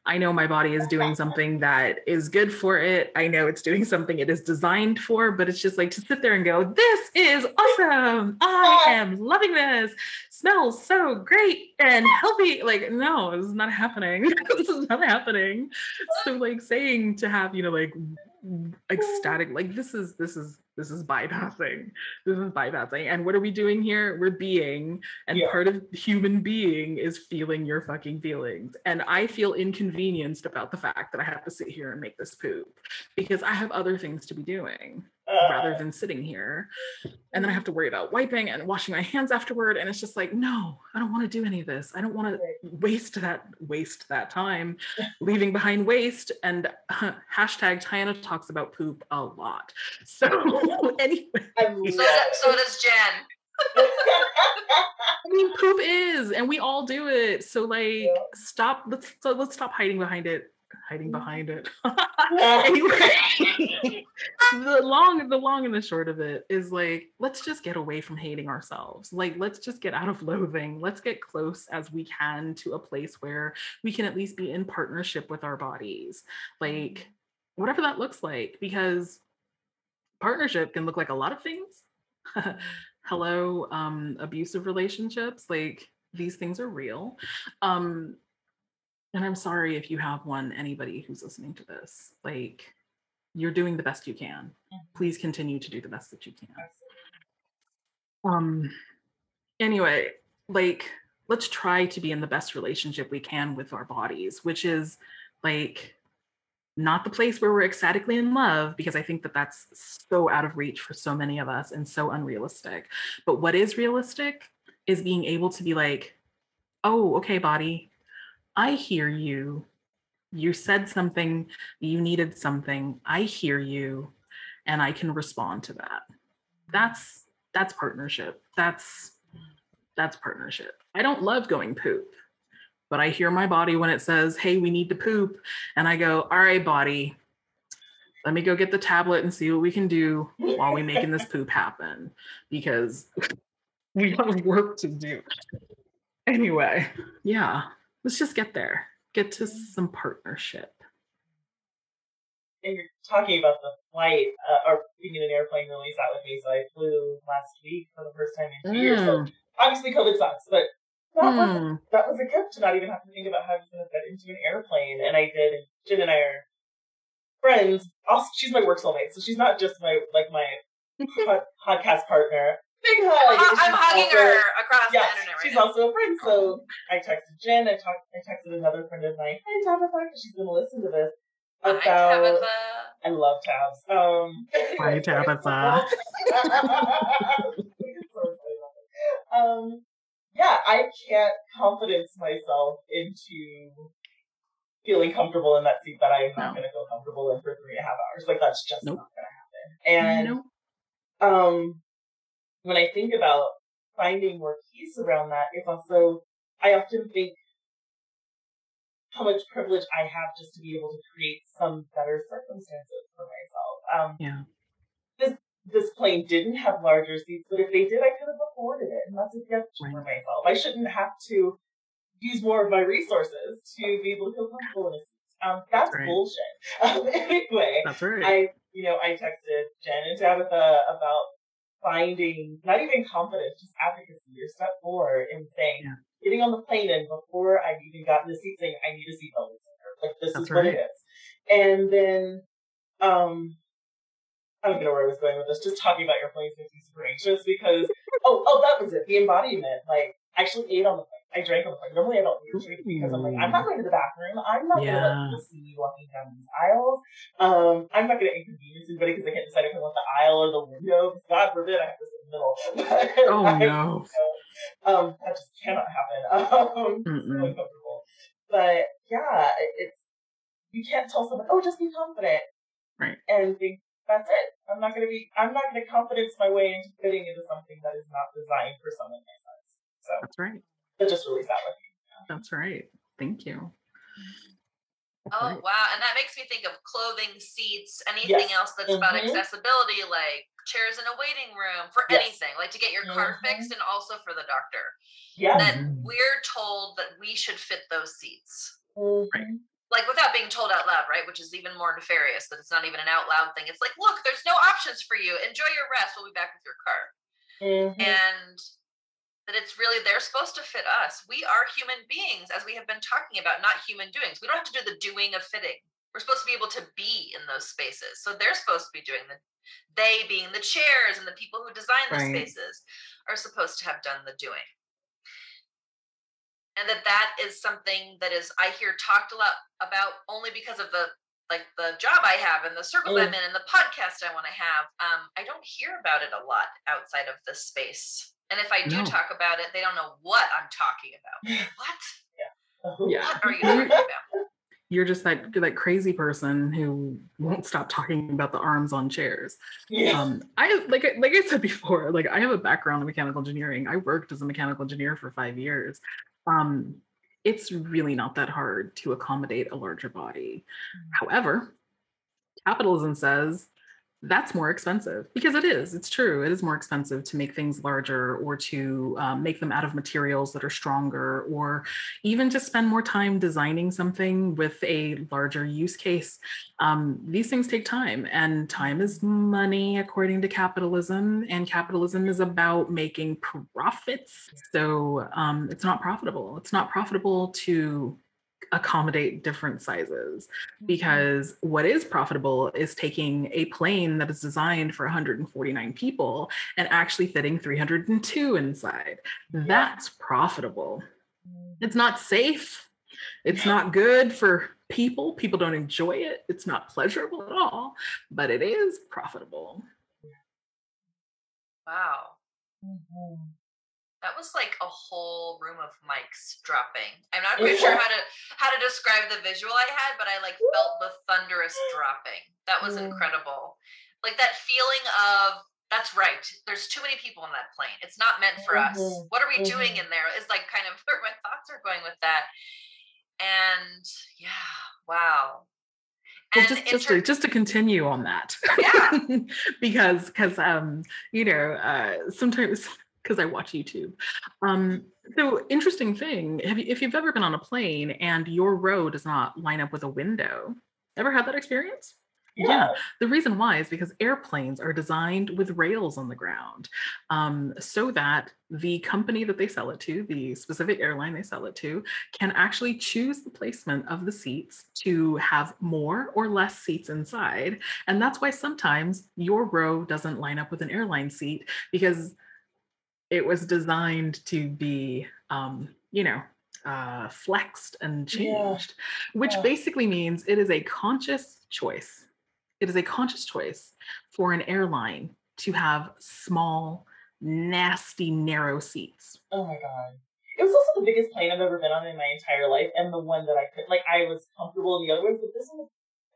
I know my body is doing something that is good for it. I know it's doing something it is designed for, but it's just like to sit there and go, This is awesome. I am loving this. Smells so great and healthy. Like, no, this is not happening. this is not happening. So, like, saying to have, you know, like ecstatic, like, this is, this is, this is bypassing. This is bypassing. And what are we doing here? We're being. And Yeah. part of human being is feeling your fucking feelings. And I feel inconvenienced about the fact that I have to sit here and make this poop because I have other things to be doing rather than sitting here. And then I have to worry about wiping and washing my hands afterward. And it's just like, no, I don't want to do any of this. I don't want to waste that waste that time leaving behind waste. And uh, hashtag Tiana talks about poop a lot. So anyway, I So, so does Jen. I mean, poop is, and we all do it. So like, Yeah. stop. Let's so let's stop hiding behind it. Hiding Mm-hmm. behind it. anyway, the long, the long and the short of it is like, let's just get away from hating ourselves. Like, let's just get out of loathing. Let's get close as we can to a place where we can at least be in partnership with our bodies. Like, whatever that looks like, because partnership can look like a lot of things. hello um abusive relationships like these things are real um and i'm sorry if you have one anybody who's listening to this like you're doing the best you can. Please continue to do the best that you can. Um anyway like let's try to be in the best relationship we can with our bodies which is like not the place where we're ecstatically in love because i think that that's so out of reach for so many of us and so unrealistic. But what is realistic is being able to be like oh okay body i hear you. You said something you needed something. I hear you and i can respond to that. That's that's partnership. That's that's partnership. I don't love going poop but i hear my body when it says hey we need to poop and i go all right body let me go get the tablet and see what we can do while we making this poop happen because we have work to do. Anyway. Yeah let's just get there get to some partnership and you're talking about the flight uh, or being in an airplane really sat with me. So I flew last week for the first time in two years. So Mm, obviously COVID sucks, but that was mm. that was a gift to not even have to think about how to get into an airplane. And I did. And Jen and I are friends. Also, she's my work soulmate, so she's not just my like my podcast partner. Big hug. I'm, and she's hugging also- her across Yes, the internet right she's now. also a friend. So I texted Jen. I talked. I texted another friend of mine. Hi, Tabitha, because she's gonna listen to this. Hi, About Tabitha. I love tabs. Um, Hi, Tabitha. um, yeah, I can't confidence myself into feeling comfortable in that seat that I'm not No. going to feel comfortable in for three and a half hours. Like that's just Nope. not going to happen. And Nope. um, when I think about finding more peace around that, it's also I often think how much privilege I have just to be able to create some better circumstances for myself. Um, Yeah. this this plane didn't have larger seats, but if they did, I could have afforded it, and that's a gift for Right. myself. I shouldn't have to use more of my resources to be able to feel comfortable in a seat. Um, that's Right. bullshit. Um, anyway, That's right. I, you know, I texted Jen and Tabitha about finding not even confidence, just advocacy or step forward and saying, Yeah. getting on the plane and before I've even gotten the seat saying, I need a seatbelt. Like this That's is what it right. is. And then, um, I don't know where I was going with this, just talking about your planes makes me super anxious because, oh, oh, that was it. The embodiment. Like, I actually ate on the plane. I drank on the plane. Normally I don't drink because I'm like, I'm not going to the bathroom. I'm not going to let see me walking down these aisles. Um, I'm not going to inconvenience anybody because I can't decide if I want the aisle or the window. God forbid I have to sit in the middle. oh I- no. Um, that just cannot happen. Um, so uncomfortable. But yeah, it, it's you can't tell someone, oh, just be confident, Right. And think that's it. I'm not gonna be. I'm not gonna confidence my way into fitting into something that is not designed for someone my size. So That's right. That just release that with me. That's right. Thank you. That's Oh right. wow, and that makes me think of clothing, seats, anything Yes. else that's about Mhm. accessibility, like chairs in a waiting room for Yes. anything, like to get your car Mhm. fixed, and also for the doctor. Yeah. That Mhm. we're told that we should fit those seats, Mhm. like without being told out loud, right? Which is even more nefarious. That it's not even an out loud thing. It's like, look, there's no options for you. Enjoy your rest. We'll be back with your car. Mhm. and that it's really they're supposed to fit us. We are human beings, as we have been talking about, not human doings. We don't have to do the doing of fitting. We're supposed to be able to be in those spaces. So they're supposed to be doing the they being the chairs and the people who design the Right. spaces are supposed to have done the doing. And that that is something that is I hear talked a lot about only because of the like the job I have and the circle that I'm in and the podcast I want to have. Um, I don't hear about it a lot outside of this space. And if I do No. talk about it, they don't know what I'm talking about. What? Yeah. What are you talking about? You're just that that crazy person who won't stop talking about the arms on chairs. Yeah. Um, I like I- like I said before, like I have a background in mechanical engineering. I worked as a mechanical engineer for five years. Um, it's really not that hard to accommodate a larger body. However, capitalism says that's more expensive because it is. It's true. It is more expensive to make things larger or to um, make them out of materials that are stronger or even to spend more time designing something with a larger use case. Um, these things take time, and time is money according to capitalism. And capitalism is about making profits. So um, it's not profitable. It's not profitable to accommodate different sizes because what is profitable is taking a plane that is designed for 149 people and actually fitting 302 inside. That's profitable. It's not safe. It's not good for people. People don't enjoy it. It's not pleasurable at all, but it is profitable. Wow. Mhm. That was like a whole room of mics dropping. I'm not quite sure how to how to describe the visual I had, but I like felt the thunderous dropping. That was Mm. incredible. Like that feeling of that's right. There's too many people in that plane. It's not meant for us. Mhm. What are we doing Mhm. in there? Is like kind of where my thoughts are going with that. And yeah, wow. Well, And just in just to, just to continue on that, Yeah. because because um you know uh, sometimes because I watch YouTube. Um, so interesting thing, have you, if you've ever been on a plane and your row does not line up with a window, ever had that experience? Yeah. The reason why is because airplanes are designed with rails on the ground um, so that the company that they sell it to, the specific airline they sell it to, can actually choose the placement of the seats to have more or less seats inside. And that's why sometimes your row doesn't line up with an airline seat because it was designed to be, um, you know, uh, flexed and changed, yeah. which yeah. basically means it is a conscious choice it is a conscious choice for an airline to have small, nasty, narrow seats. Oh my god. It was also the biggest plane I've ever been on in my entire life, and the one that I could like. I was comfortable in the other ones, but this one,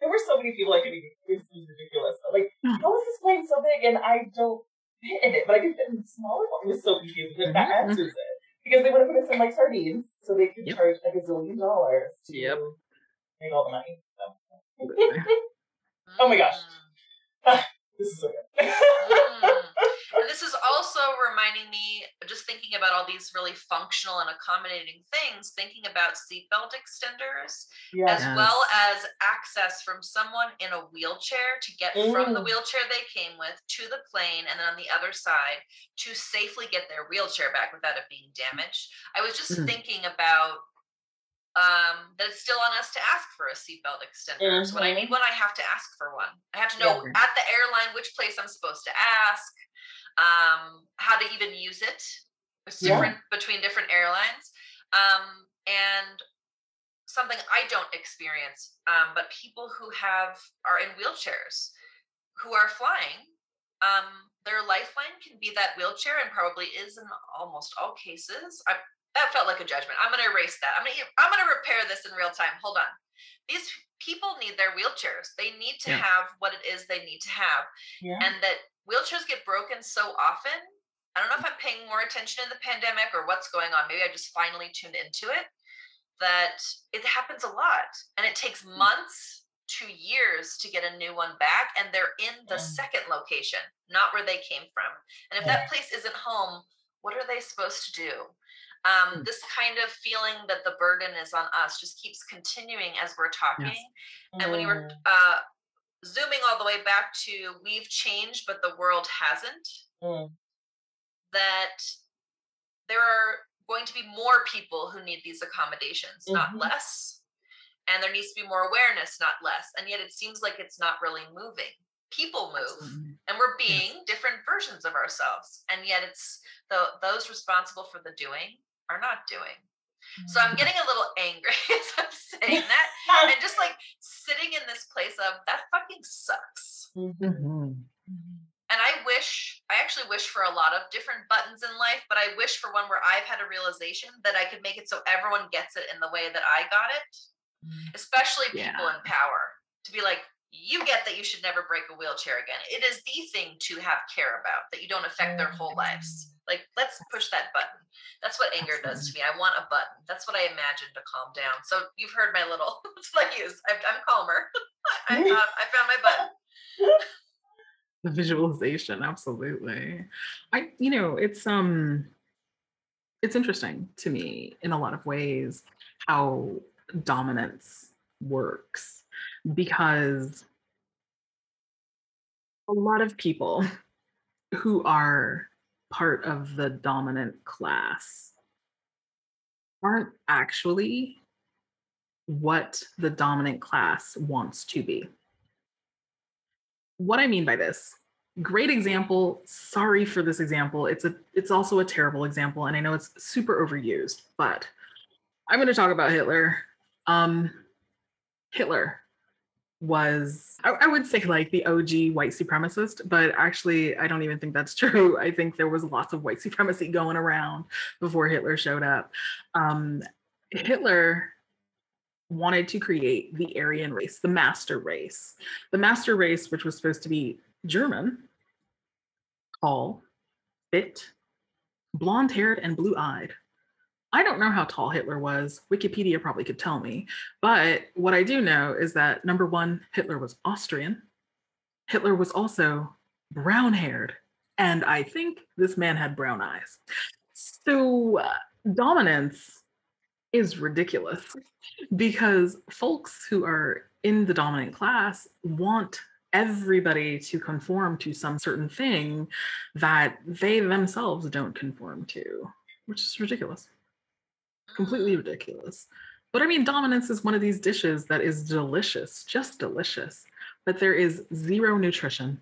there were so many people I could. This was ridiculous. But like, how is this plane so big and I don't fit in it, but I can fit in the smaller one? It was so confusing. But that mm-hmm. answers it because they would have put us in like sardines, so they could yep. charge like a zillion dollars to yep. make all the money. So. Oh my gosh. This is so good. mm. And this is also reminding me, just thinking about all these really functional and accommodating things, thinking about seatbelt extenders, yes. as well as access from someone in a wheelchair to get mm. from the mm. wheelchair they came with to the plane, and then on the other side to safely get their wheelchair back without it being damaged. I was just mm. thinking about um, that it's still on us to ask for a seatbelt extender. Mm-hmm. So when I need one, I have to ask for one. I have to know yeah. at the airline which place I'm supposed to ask, um, how to even use it. It's different yeah. between different airlines. Um, and something I don't experience, um, but people who have are in wheelchairs who are flying, um, their lifeline can be that wheelchair and probably is in almost all cases. I, that felt like a judgment. I'm going to erase that. I'm going to I'm going to repair this in real time. Hold on. These people need their wheelchairs. They need to yeah. have what it is they need to have. Yeah. And that wheelchairs get broken so often. I don't know if I'm paying more attention in the pandemic or what's going on. Maybe I just finally tuned into it. That it happens a lot and it takes hmm. months to years to get a new one back and they're in the yeah. second location, not where they came from. And if that place isn't home, what are they supposed to do? Um, hmm. this kind of feeling that the burden is on us just keeps continuing as we're talking. Yes. And when you were mm. uh, zooming all the way back to we've changed, but the world hasn't, mm. that there are going to be more people who need these accommodations, mm-hmm. not less. And there needs to be more awareness, not less. And yet it seems like it's not really moving. People move, and we're being yes. different versions of ourselves. And yet it's the those responsible for the doing are not doing. So I'm mm. getting a little angry as I'm saying that, and just like sitting in this place of that fucking sucks. Mm-hmm. And I wish, I actually wish for a lot of different buttons in life, but I wish for one where I've had a realization that I could make it so everyone gets it in the way that I got it, mm. especially people yeah. in power, to be like, you get that you should never break a wheelchair again. It is the thing to have care about that you don't affect their whole lives. Like, let's push that button. That's what anger does to me. I want a button. That's what I imagine to calm down. So you've heard my little. What I use. I, am calmer. I, uh, I found my button. the visualization, absolutely. I, you know, it's um, it's interesting to me in a lot of ways how dominance works because a lot of people who are part of the dominant class aren't actually what the dominant class wants to be. What I mean by this, great example, sorry for this example. It's a it's also a terrible example and I know it's super overused, but I'm going to talk about Hitler. Um Hitler was I, I, would say like the OG white supremacist, but actually I don't even think that's true. I think there was lots of white supremacy going around before Hitler showed up. Um, Hitler wanted to create the Aryan race, the master race. The master race, which was supposed to be German, tall, fit, blonde haired, and blue eyed. I don't know how tall Hitler was. Wikipedia probably could tell me. But what I do know is that number one, Hitler was Austrian. Hitler was also brown haired. And I think this man had brown eyes. So uh, dominance is ridiculous because folks who are in the dominant class want everybody to conform to some certain thing that they themselves don't conform to, which is ridiculous. Completely ridiculous. But I mean, dominance is one of these dishes that is delicious, just delicious, but there is zero nutrition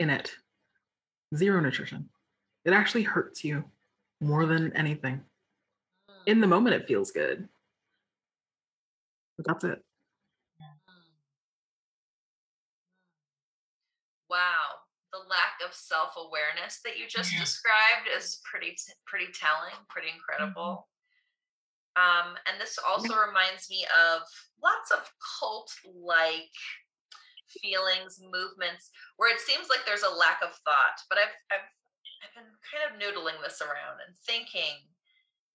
in it. Zero nutrition. It actually hurts you more than anything. In the moment, it feels good. But that's it. Hmm. Wow, the lack of self-awareness that you just Yeah. described is pretty t- pretty telling, pretty mm-hmm. incredible. Um, and this also reminds me of lots of cult-like feelings, movements, where it seems like there's a lack of thought. But I've I've I've been kind of noodling this around and thinking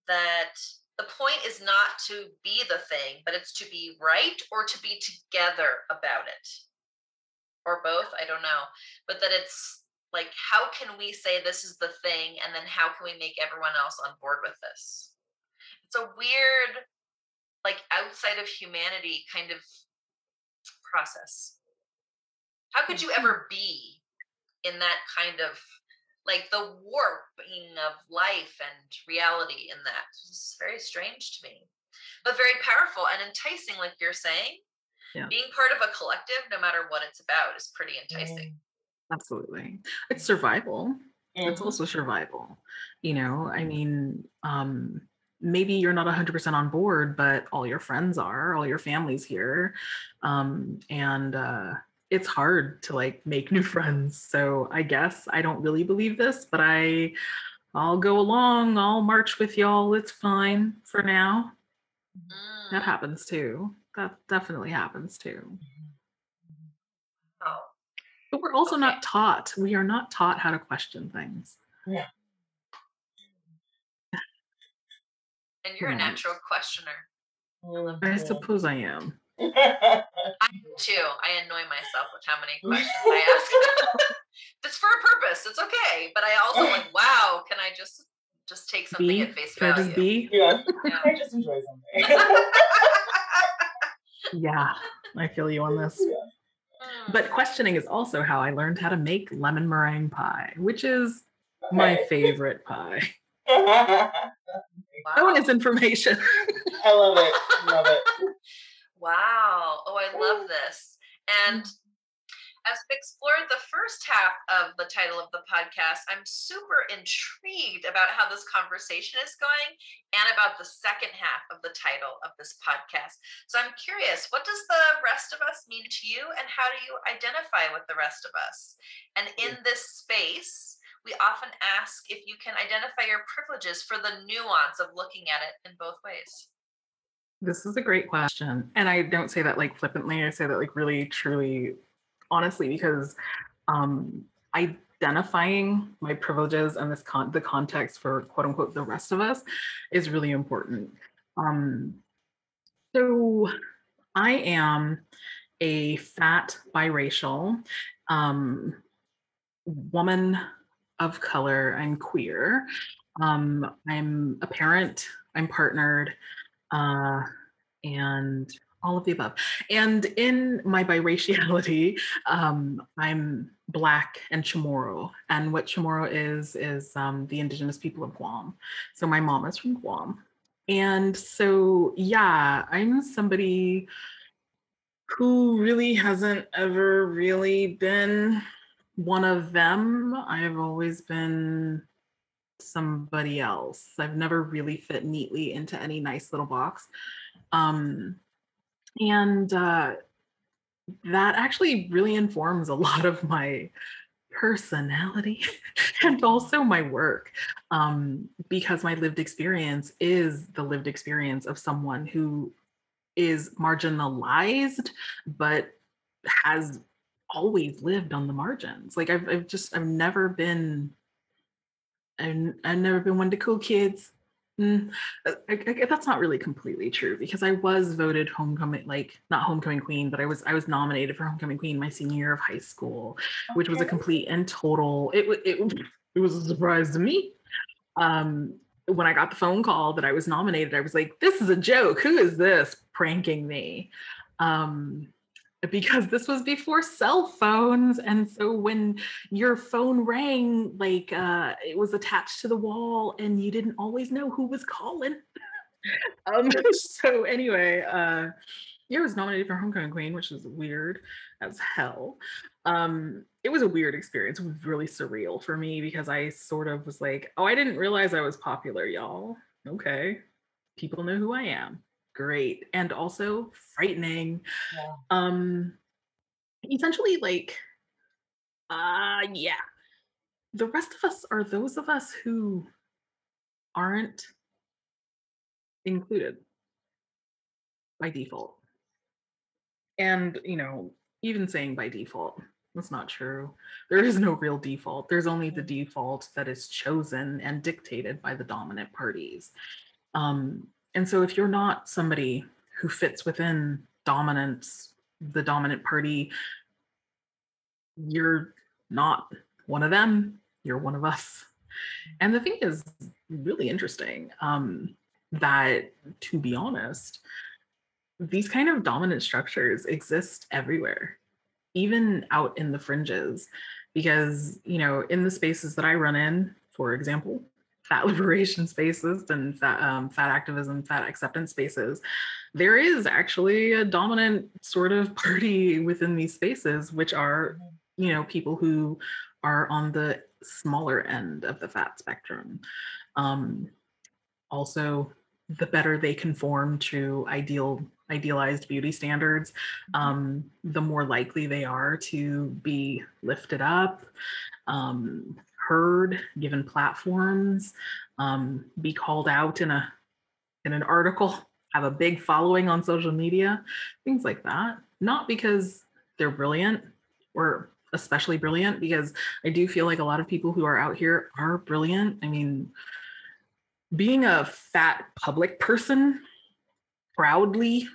that the point is not to be the thing, but it's to be right or to be together about it. Or both i don't know. But that it's like how can we say this is the thing and then how can we make everyone else on board with this it's a weird like outside of humanity kind of process how could you ever be in that kind of like the warping of life and reality in that it's very strange to me but very powerful and enticing like you're saying Yeah. being part of a collective no matter what it's about is pretty enticing Absolutely. It's survival. It's Mhm. also survival. You know, I mean, um, maybe you're not 100% on board, but all your friends are, all your family's here. Um, and uh, it's hard to like make new friends. So I guess I don't really believe this, but I I'll go along, I'll march with y'all. It's fine for now. That Mm. happens too. That definitely happens too. oh But we're also Okay. not taught. We are not taught how to question things. And you're a natural questioner I Mhm. suppose I am. I do too. I annoy myself with how many questions I ask. it's for a purpose. It's okay. But I also like, wow, can I just just take something B? at face Can I value? just be? yeah, Yeah. I just enjoy something. Yeah, I feel you on this. Mm. But questioning is also how I learned how to make lemon meringue pie, which is my favorite pie. Wow. Bonus information. I love it. Love it. Wow. Oh, I love this. And as we explored the first half of the title of the podcast, I'm super intrigued about how this conversation is going and about the second half of the title of this podcast. So I'm curious, what does the rest of us mean to you and how do you identify with the rest of us? And in this space, we often ask if you can identify your privileges for the nuance of looking at it in both ways. This is a great question. And I don't say that like flippantly. I say that like really, truly, honestly, because um, identifying my privileges and this con- the context for quote unquote the rest of us is really important. Um, so I am a fat biracial um, woman of color. I'm queer. Um, I'm a parent. I'm partnered uh, and all of the above. And in my biraciality, um, I'm Black and Chamorro. And what Chamorro is, is um, the indigenous people of Guam. So my mom is from Guam. And so, yeah, I'm somebody who really hasn't ever really been one of them. I've always been somebody else. I've never really fit neatly into any nice little box. Um, and uh, that actually really informs a lot of my personality and also my work um, because my lived experience is the lived experience of someone who is marginalized but has always lived on the margins like i've, I've just i've never been I've, I've never been one to cool kids Mm, I, I- that's not really completely true because I was voted homecoming, like not homecoming queen, but I was I was nominated for homecoming queen my senior year of high school, which was a complete and total. It it it was a surprise to me. Um, when I got the phone call that I was nominated, I was like, "This is a joke. Who is this pranking me?" Um, because this was before cell phones and so when your phone rang like uh it was attached to the wall and you didn't always know who was calling. Um so anyway uh yeah, was nominated for homecoming queen which is weird as hell. Um it was a weird experience it was really surreal for me because i sort of was like oh i didn't realize i was popular y'all. Okay. People know who i am great and also frightening. Yeah. um essentially like uh yeah. The rest of us are those of us who aren't included by default. And you know even saying by default that's not true. There is no real default. There's only the default that is chosen and dictated by the dominant parties. Um and so if you're not somebody who fits within dominance the dominant party you're not one of them you're one of us. And the thing is really interesting um, that to be honest these kind of dominant structures exist everywhere even out in the fringes. Because you know in the spaces that i run in for example fat liberation spaces and fat, um, fat activism fat acceptance spaces. There is actually a dominant sort of party within these spaces which are you know people who are on the smaller end of the fat spectrum. Um, also the better they conform to ideal idealized beauty standards um, the more likely they are to be lifted up. Um, heard given platforms um, be called out in a in an article have a big following on social media things like that not because they're brilliant or especially brilliant because I do feel like a lot of people who are out here are brilliant. I mean, being a fat public person proudly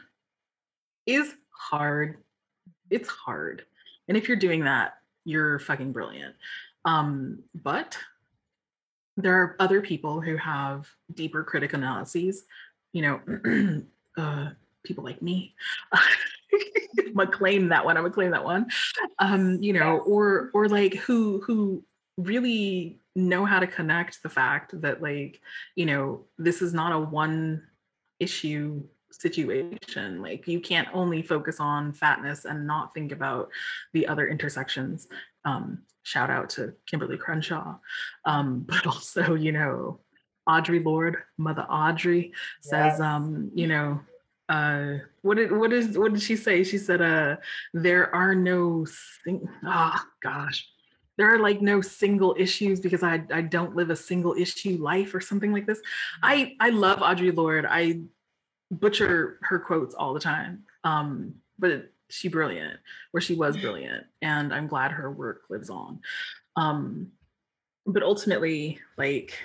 is hard. It's hard. And if you're doing that, you're fucking brilliant. Um, but there are other people who have deeper critic analyses, you know, uh, people like me. I'm gonna claim that one. I'm gonna claim that one. Um, you know, or or like who who really know how to connect the fact that like, you know, this is not a one issue situation. Like you can't only focus on fatness and not think about the other intersections. Um, shout out to Kimberlé Crenshaw. Um, but also, you know, Audre Lorde, Mother Audre says, Yes. um, you know, uh what did what is what did she say she said uh there are no sing- ah gosh there are like no single issues because i i don't live a single issue life or something like this i i love audre lorde i butcher her quotes all the time um but she brilliant where she was brilliant and i'm glad her work lives on um but ultimately like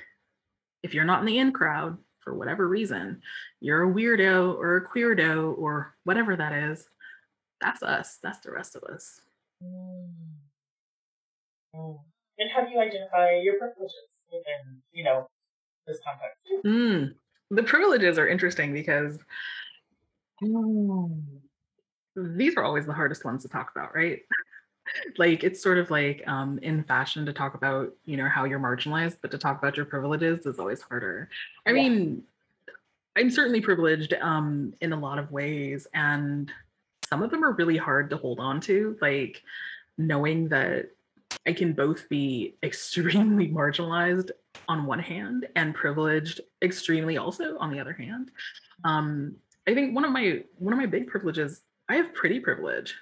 if you're not in the in crowd for whatever reason you're a weirdo or a queerdo or whatever that is that's us that's the rest of us Mm. Mm. And how do you identify your privileges within, you know, this context? Mm. the privileges are interesting because mm, these are always the hardest ones to talk about right? Like it's sort of like um, in fashion to talk about you know how you're marginalized but to talk about your privileges is always harder. I Yeah. mean i'm certainly privileged um, in a lot of ways and some of them are really hard to hold on to like knowing that i can both be extremely marginalized on one hand and privileged extremely also on the other hand. Um, i think one of my one of my big privileges i have pretty privilege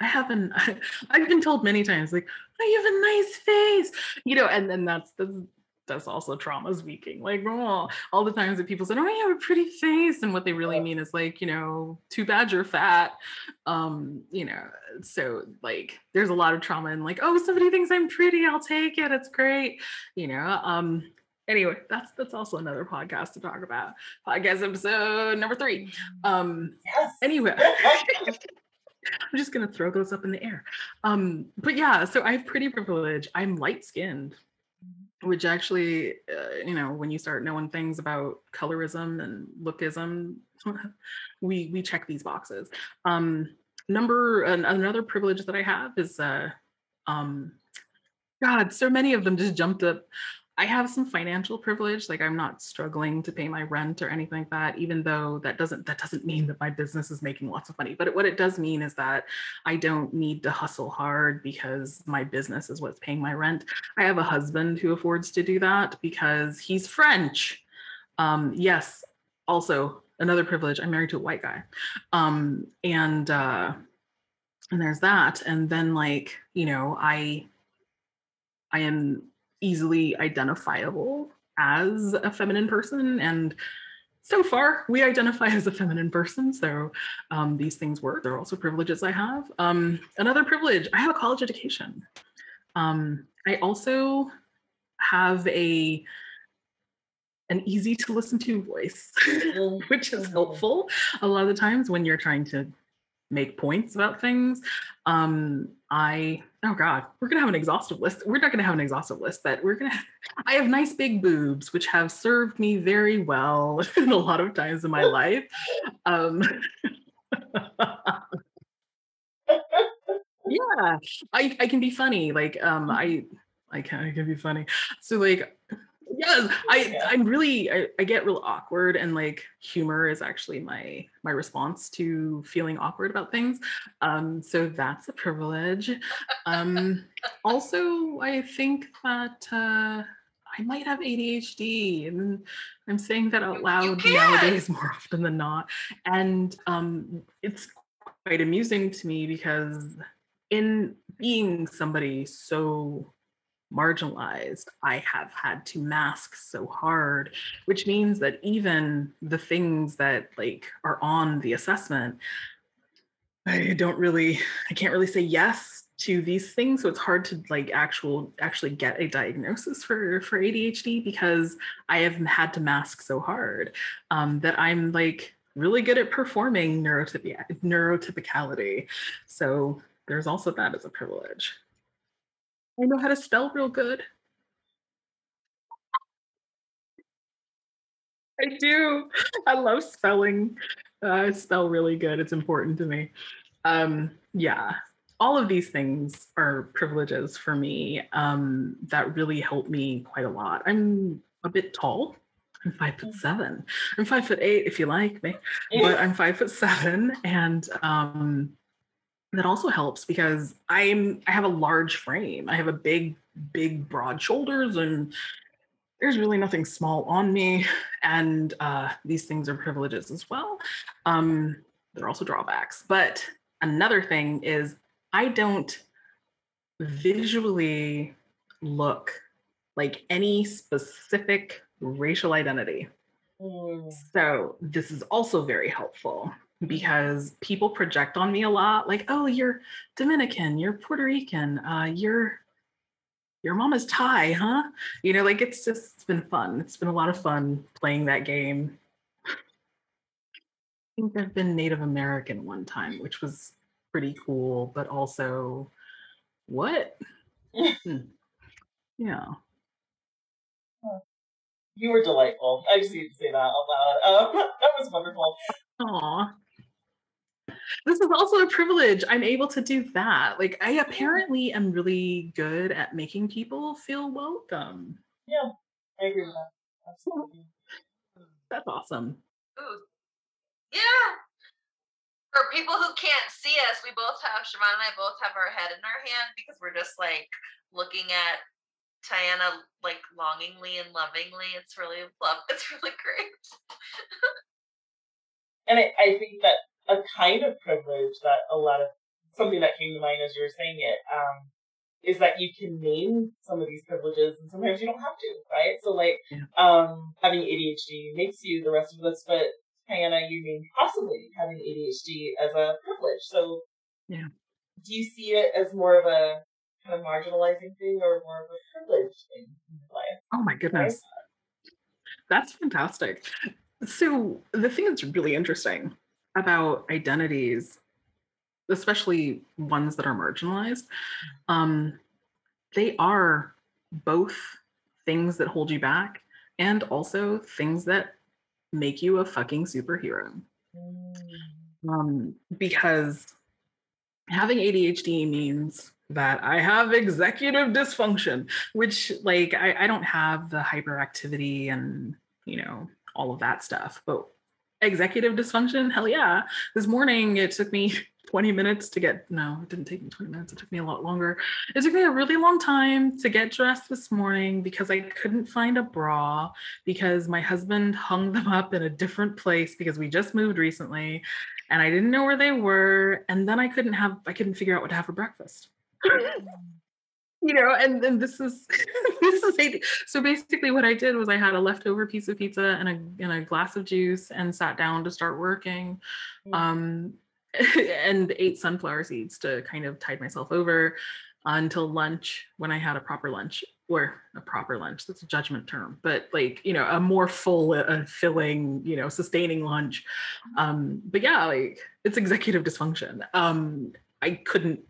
I haven't. I've been told many times, like, "Oh, you have a nice face," you know, and then that's that's that's also trauma speaking. Like, oh, all the times that people said, "Oh, you have a pretty face," and what they really mean is like, you know, too bad you're fat. Um, you know, so like, there's a lot of trauma in like, oh, somebody thinks I'm pretty, I'll take it. It's great, you know. Um, anyway, that's that's also another podcast to talk about. Podcast episode number three. Um, Yes. anyway i'm just gonna throw those up in the air um but yeah so i have pretty privilege i'm light skinned which actually, uh, you know, when you start knowing things about colorism and lookism, we we check these boxes. Um, number an, another privilege that I have is, uh, um, God, so many of them just jumped up. I have some financial privilege, like I'm not struggling to pay my rent or anything like that, even though that doesn't that doesn't mean that my business is making lots of money. But what it does mean is that I don't need to hustle hard because my business is what's paying my rent. I have a husband who affords to do that because he's French. Um, yes, also another privilege. I'm married to a white guy. Um, and uh and there's that. And then like, you know, I I am easily identifiable as a feminine person. And so far we identify as a feminine person. So um, these things work. There are also privileges i have. Um, another privilege i have a college education. Um, i also have a an easy to listen to voice which is Mhm. helpful. A lot of the times when you're trying to make points about things um i oh god we're gonna have an exhaustive list. We're not gonna have an exhaustive list but we're gonna i have nice big boobs which have served me very well in a lot of times in my life. Um yeah i i can be funny like um i i can i can be funny. So like yes i Yeah. i'm really I, I get real awkward and like humor is actually my my response to feeling awkward about things um so that's a privilege um also i think that uh I might have ADHD, and I'm saying that out loud nowadays more often than not. And um, it's quite amusing to me because in being somebody so marginalized, I have had to mask so hard, which means that even the things that like are on the assessment, I don't really, I can't really say yes to these things. So it's hard to like actual actually get a diagnosis for for ADHD because I have had to mask so hard um, that I'm like really good at performing neurotypi- neurotypicality. So there's also that as a privilege. I know how to spell real good. I do. I love spelling. Uh, I spell really good. It's important to me. Um, yeah, all of these things are privileges for me um, that really help me quite a lot. I'm a bit tall. I'm five foot seven. I'm five foot eight if you like me, but I'm five foot seven, and um, that also helps because I'm I have a large frame. I have a big, big, broad shoulders, and there's really nothing small on me. And uh, these things are privileges as well. Um, they're also drawbacks. But another thing is I don't visually look like any specific racial identity. Mm. So this is also very helpful because people project on me a lot like, oh, you're Dominican, you're Puerto Rican, uh, you're your mom is Thai, huh? You know, like it's just it's been fun. It's been a lot of fun playing that game. I think I've been Native American one time, which was pretty cool, but also what? Hmm. yeah. You were delightful. I just need to say that out loud. Um, that was wonderful. Aw. This is also a privilege. I'm able to do that. Like, I apparently am really good at making people feel welcome. Yeah, I agree with that. Absolutely. That's awesome. Ooh. Yeah. For people who can't see us, we both have Siobhan and I both have our head in our hand because we're just like looking at Tiana like longingly and lovingly. It's really love. It's really great. And I, I think that a kind of privilege that a lot of something that came to mind as you were saying it um, is that you can name some of these privileges, and sometimes you don't have to, right? So, like, Yeah. um, having ADHD makes you the rest of us, but Hannah, you named possibly having ADHD as a privilege. So, Yeah. do you see it as more of a kind of marginalizing thing or more of a privilege thing in your life? Oh my goodness. That's fantastic. So, the thing that's really interesting about identities, especially ones that are marginalized, um, they are both things that hold you back and also things that make you a fucking superhero. Mm. Um, because having ADHD means that I have executive dysfunction, which like I, I don't have the hyperactivity and you know all of that stuff, but executive dysfunction, hell yeah. This morning it took me 20 minutes to get no, it didn't take me 20 minutes, it took me a lot longer. It took me a really long time to get dressed this morning because I couldn't find a bra because my husband hung them up in a different place because we just moved recently and I didn't know where they were. And then I couldn't have, I couldn't figure out what to have for breakfast. you know, and then this is this is a, so basically what I did was I had a leftover piece of pizza and a and a glass of juice and sat down to start working. Mm. Um and ate sunflower seeds to kind of tide myself over until lunch when I had a proper lunch or a proper lunch. That's a judgment term, but like, you know, a more full, uh, filling, you know, sustaining lunch. Um, but yeah, like it's executive dysfunction. Um, I couldn't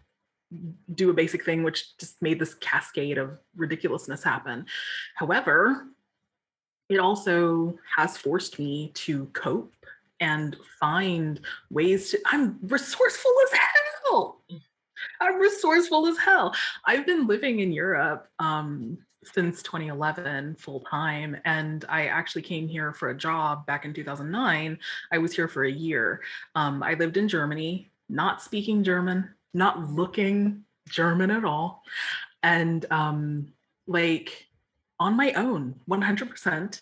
do a basic thing, which just made this cascade of ridiculousness happen. However, it also has forced me to cope and find ways to, I'm resourceful as hell. I'm resourceful as hell. I've been living in Europe um, since 2011 full time, and I actually came here for a job back in 2009. I was here for a year. Um, I lived in Germany, not speaking German, not looking German at all, and um, like on my own, 100%,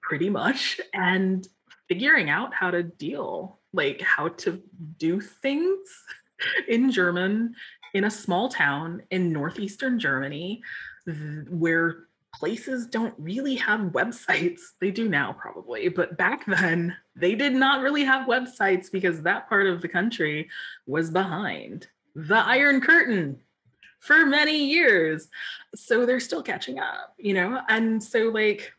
pretty much, and figuring out how to deal, like how to do things in German in a small town in northeastern Germany where places don't really have websites. They do now, probably, but back then they did not really have websites because that part of the country was behind the Iron Curtain for many years. So they're still catching up, you know? And so, like,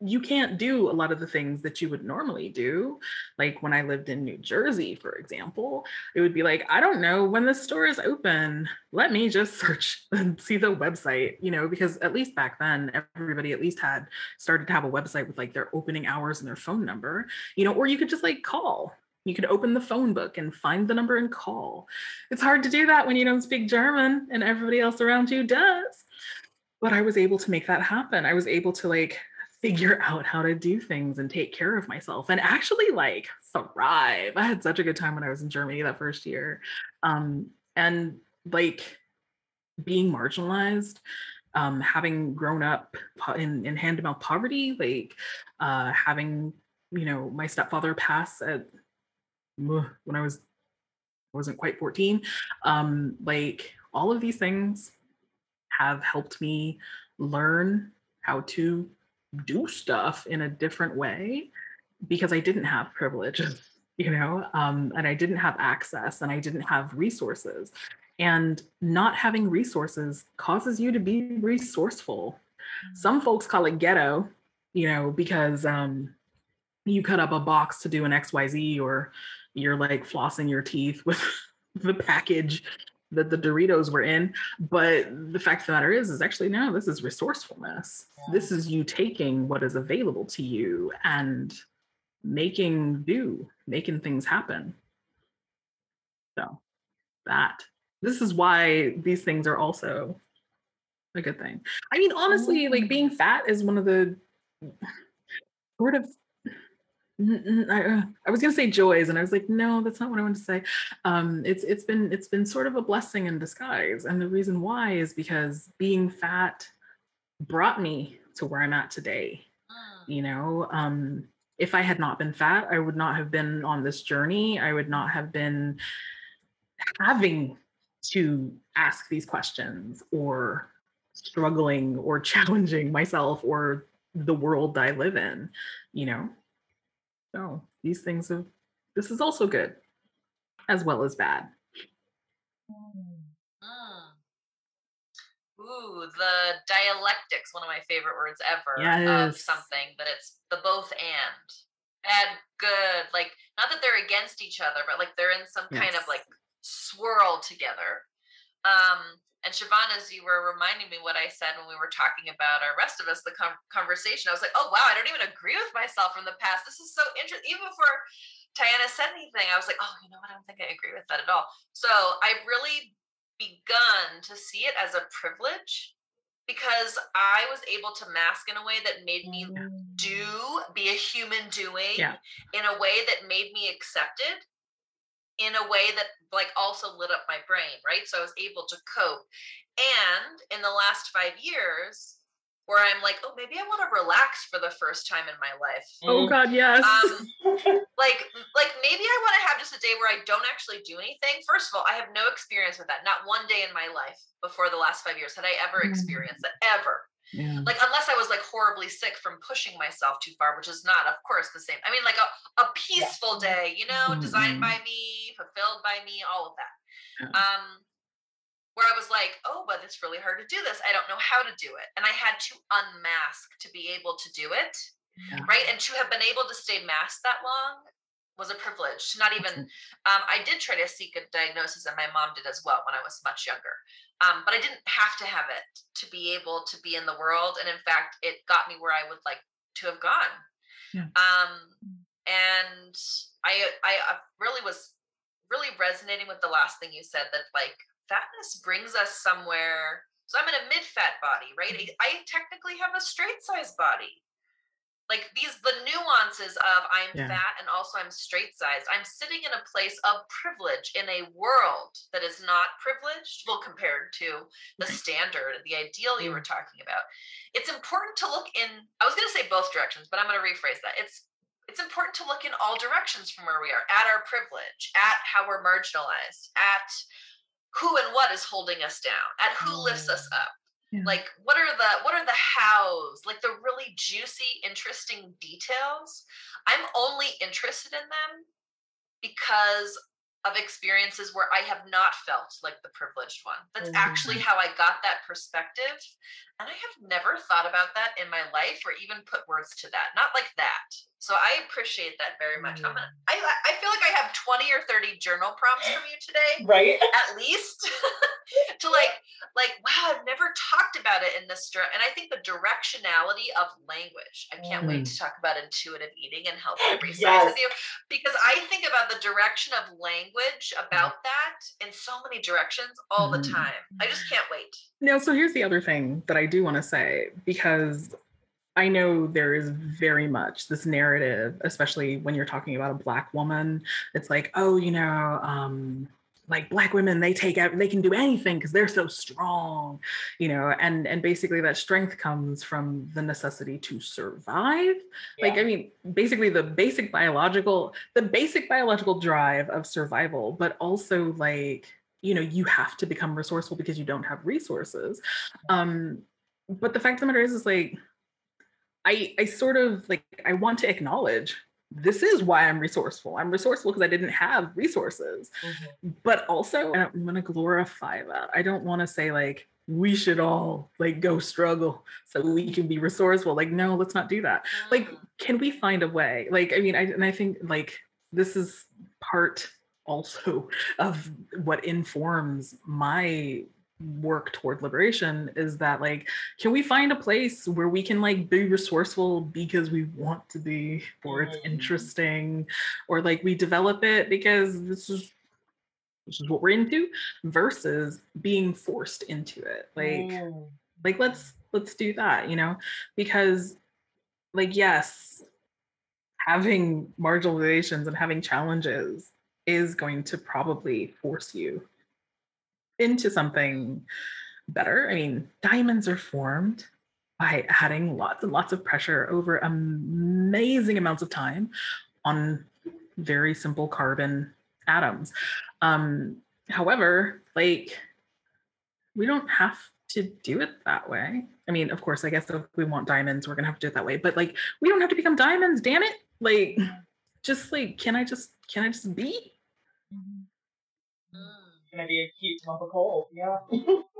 you can't do a lot of the things that you would normally do. Like when I lived in New Jersey, for example, it would be like, I don't know when the store is open. Let me just search and see the website, you know, because at least back then, everybody at least had started to have a website with like their opening hours and their phone number, you know, or you could just like call. You could open the phone book and find the number and call. It's hard to do that when you don't speak German and everybody else around you does. But I was able to make that happen. I was able to like figure out how to do things and take care of myself and actually like thrive. I had such a good time when I was in Germany that first year. Um, and like being marginalized, um, having grown up in, in hand to mouth poverty, like uh, having, you know, my stepfather pass at when I was wasn't quite 14. Um, like all of these things have helped me learn how to do stuff in a different way because I didn't have privileges, you know, um, and I didn't have access and I didn't have resources. And not having resources causes you to be resourceful. Some folks call it ghetto, you know, because um, you cut up a box to do an XYZ or you're like flossing your teeth with the package that the Doritos were in. But the fact of the matter is, is actually no, this is resourcefulness. Yeah. This is you taking what is available to you and making do, making things happen. So that this is why these things are also a good thing. I mean, honestly, like being fat is one of the sort of I, I was gonna say joys, and I was like, no, that's not what I want to say. Um, it's it's been it's been sort of a blessing in disguise, and the reason why is because being fat brought me to where I'm at today. Mm. You know, um, if I had not been fat, I would not have been on this journey. I would not have been having to ask these questions or struggling or challenging myself or the world I live in. You know so these things have this is also good as well as bad. Mm. Ooh, the dialectics, one of my favorite words ever yes. of something but it's the both and. Bad, good. Like, not that they're against each other, but like they're in some yes. kind of like swirl together. Um, and Siobhan, as you were reminding me what I said when we were talking about our rest of us, the com- conversation, I was like, oh, wow, I don't even agree with myself from the past. This is so interesting. Even before Tiana said anything, I was like, oh, you know what? I don't think I agree with that at all. So I've really begun to see it as a privilege because I was able to mask in a way that made me do, be a human doing Yeah. in a way that made me accepted in a way that like also lit up my brain, right? So I was able to cope. And in the last five years, where I'm like, oh, maybe I want to relax for the first time in my life. Oh God, yes. Um, like, like maybe I want to have just a day where I don't actually do anything. First of all, I have no experience with that. Not one day in my life before the last five years had I ever Mm. experienced that ever yeah. like unless I was like horribly sick from pushing myself too far, which is not, of course, the same. I mean, like a, a peaceful day, you know, designed Mhm. by me, fulfilled by me, all of that. Yeah. Um, where I was like, oh, but it's really hard to do this. I don't know how to do it, and I had to unmask to be able to do it, Yeah. right? And to have been able to stay masked that long was a privilege. To not even, um, I did try to seek a diagnosis, and my mom did as well when I was much younger. Um, but I didn't have to have it to be able to be in the world. And in fact, it got me where I would like to have gone. Yeah. Um, and I, I really was really resonating with the last thing you said that like fatness brings us somewhere. So I'm in a mid-fat body, right? I, I technically have a straight size body like these the nuances of i'm Yeah. fat and also i'm straight sized i'm sitting in a place of privilege in a world that is not privileged well compared to the standard the ideal you were talking about. It's important to look in i was going to say both directions but i'm going to rephrase that. It's it's important to look in all directions from where we are at our privilege at how we're marginalized at who and what is holding us down at who lifts us mm. up Yeah. like what are the what are the hows? Like the really juicy interesting details. I'm only interested in them because of experiences where i have not felt like the privileged one. That's actually oh. how i got that perspective and i have never thought about that in my life or even put words to that not like that. So i appreciate that very much. I'm gonna mm. I, I feel like i have 20 or 30 journal prompts from you today right? at least to like like wow i've never talked about it in this dir- and i think the directionality of language i can't wait mm. to talk about intuitive eating and health every size with you because i think about the direction of language mm. about that in so many directions all the Mhm. time. I just can't wait Now, so here's the other thing that I do want to say because I know there is very much this narrative, especially when you're talking about a black woman. It's like, oh, you know, um, like black women, they take out, they can do anything because they're so strong, you know, and and basically that strength comes from the necessity to survive. Like, I mean, basically the basic biological, the basic biological drive of survival, but also like you know you have to become resourceful because you don't have resources. Um but the fact of the matter is is like i i sort of like i want to acknowledge this is why i'm resourceful. I'm resourceful because i didn't have resources. Mhm. but also i don't want to glorify that. I don't want to say like we should all like go struggle so we can be resourceful. Like no let's not do that. Like Mm. can we find a way? Like i mean i and i think like this is part also of what informs my work toward liberation is that like can we find a place where we can like be resourceful because we want to be or it's Mhm. interesting or like we develop it because this is this is what we're into versus being forced into it like Mm. like let's let's do that you know because like yes having marginalizations and having challenges is going to probably force you into something better i mean diamonds are formed by adding lots and lots of pressure over amazing amounts of time on very simple carbon atoms um however like we don't have to do it that way. I mean, of course, I guess if we want diamonds, we're gonna have to do it that way. But like, we don't have to become diamonds. Damn it! Like, just like, can I just can I just be? Mm, Gonna be a cute lump of coal. Yeah. mm.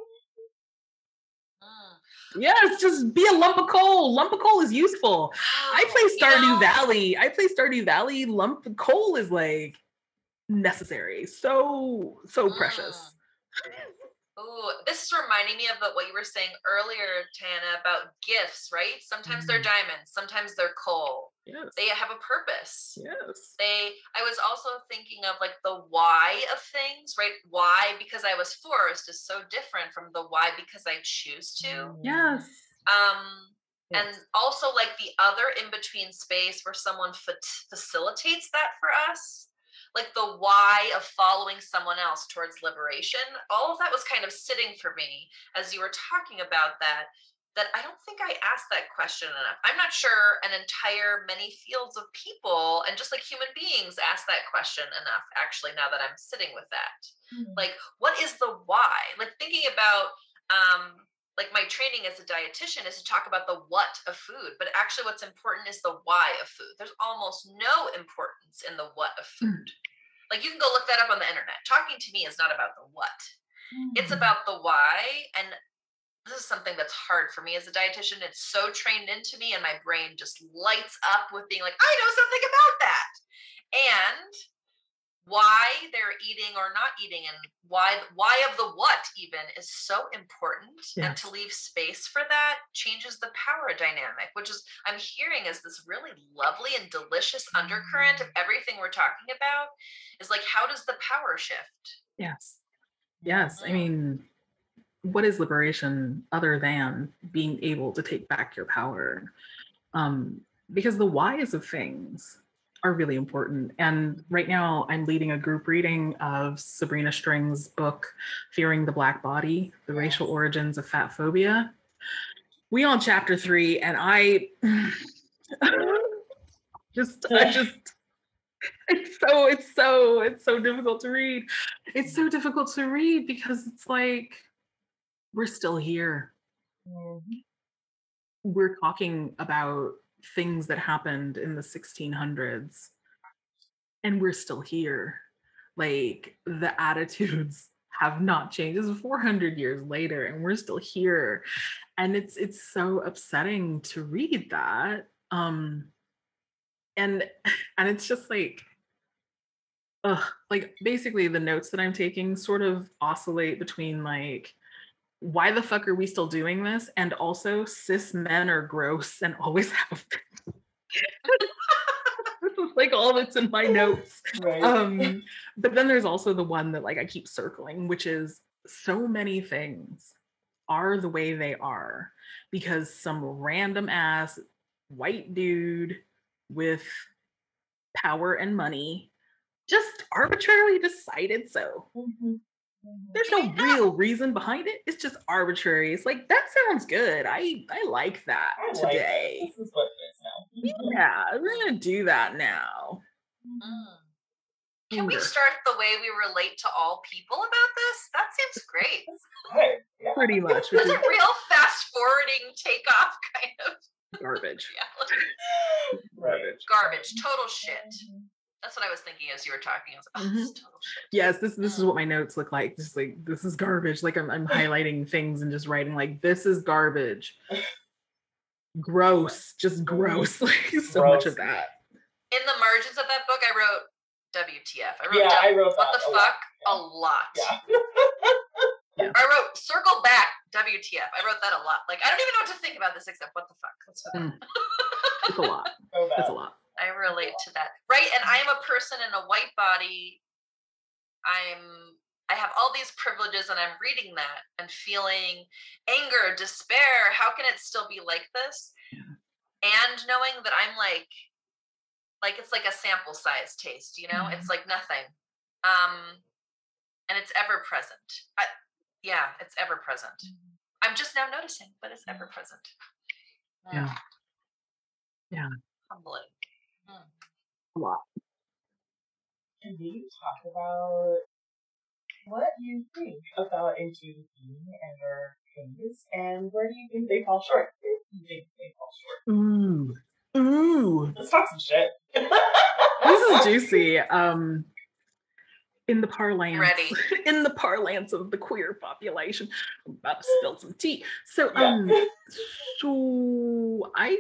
Yes, just be a lump of coal. Lump of coal is useful. I Wow, play you Stardew know, Valley. I play Stardew Valley. Lump of coal is like necessary. So so precious. Ooh, this is reminding me of what you were saying earlier, Tana, about gifts, right? Sometimes they're Mm. diamonds, sometimes they're coal. Yes. They have a purpose. yes. They I was also thinking of like the why of things, right? Why because I was forced is so different from the why because I choose to. Yes. Um and also like the other in between space where someone fa- facilitates that for us like the why of following someone else towards liberation all of that was kind of sitting for me as you were talking about that that i don't think i asked that question enough. I'm not sure an entire many fields of people and just like human beings ask that question enough actually now that i'm sitting with that. Hmm. Like what is the why? Like thinking about um like my training as a dietitian is to talk about the what of food but actually what's important is the why of food. There's almost no importance in the what of hmm. food. Like you can go look that up on the internet. Talking to me is not about the what. It's hmm. about the why and this is something that's hard for me as a dietitian it's so trained into me and my brain just lights up with being like i know something about that and why they're eating or not eating and why why of the what even is so important and to leave space for that changes the power dynamic which is i'm hearing is this really lovely and delicious undercurrent of everything we're talking about is like how does the power shift Yes. Yes. I Mm. mean, what is liberation other than being able to take back your power? Um, because the whys of things are really important. And right now, I'm leading a group reading of Sabrina Strings' book, Fearing the Black Body The Racial Origins of Fat Phobia. We on chapter three, and I just, I just, it's so, it's so, it's so difficult to read. It's so difficult to read because it's like we're still here. Mhm. We're talking about things that happened in the 1600s, and we're still here. Like the attitudes have not changed. This is 400 years later, and we're still here. And it's it's so upsetting to read that. Um, and and it's just like ugh, like basically the notes that I'm taking sort of oscillate between like why the fuck are we still doing this and also cis men are gross and always have been. This is like all that's in my notes Right. um but then there's also the one that like i keep circling which is so many things are the way they are because some random ass white dude with power and money just arbitrarily decided so Mhm. There's no real reason behind it it's just arbitrary it's like that sounds good i i like that I like today this. This is what it is now. yeah we're gonna do that now Mm. Can we start the way we relate to all people about this? That seems great. Yeah. pretty much That's a real fast forwarding takeoff kind of garbage. Right. Garbage, total shit. That's what I was thinking as you were talking. I was like, oh, Mm-hmm. this is total shit. yes this this is what my notes look like just like this is garbage like i'm, I'm highlighting things and just writing like this is garbage gross just gross like so much of that In the margins of that book, I wrote WTF. I wrote Yeah, I W- wrote what the that a lot. fuck a lot. Yeah. I wrote circle back WTF. I wrote that a lot. Like I don't even know what to think about this except what the fuck. That's what Mm. it's a lot So it's a lot I relate to that. Right. And I am a person in a white body. I'm I have all these privileges and I'm reading that and feeling anger, despair. How can it still be like this? And knowing that I'm like like it's like a sample size taste, you know? It's like nothing. Um and it's ever present. I, yeah, it's ever present. I'm just now noticing, but it's ever present. Yeah. Yeah. Humbling. A lot Can we talk about what you think about intuitive eating and their things, and where do you think they fall short? If you think they fall short. ooh ooh Let's talk some shit. this is juicy um in the parlance Ready. in the parlance of the queer population i'm about to spill some tea so Yeah. um so i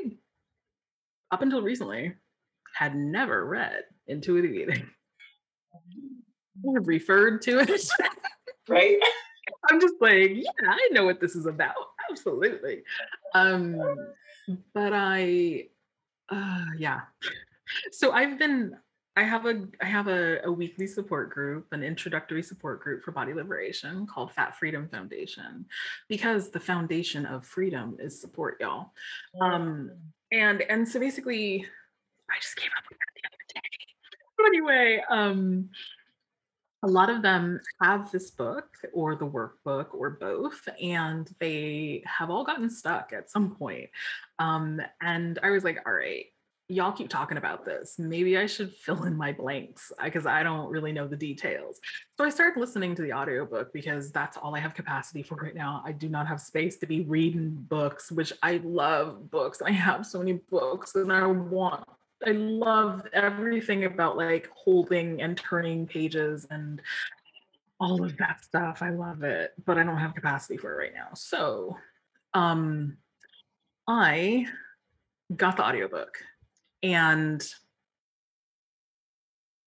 up until recently had never read intuitive eating referred to it right? I'm just like, yeah, I know what this is about. Absolutely. Um, but I, uh, yeah. So I've been, I have a, I have a, a weekly support group, an introductory support group for body liberation called Fat Freedom Foundation, because the foundation of freedom is support, y'all. Um, and and so basically, I just came up with that the other day. But anyway, um, a lot of them have this book or the workbook or both, and they have all gotten stuck at some point. Um, and I was like, all right, y'all keep talking about this. Maybe I should fill in my blanks because I don't really know the details. So I started listening to the audiobook because that's all I have capacity for right now. I do not have space to be reading books, which I love books. I have so many books and I want I love everything about like holding and turning pages and all of that stuff. I love it, but I don't have capacity for it right now. So, um I got the audiobook and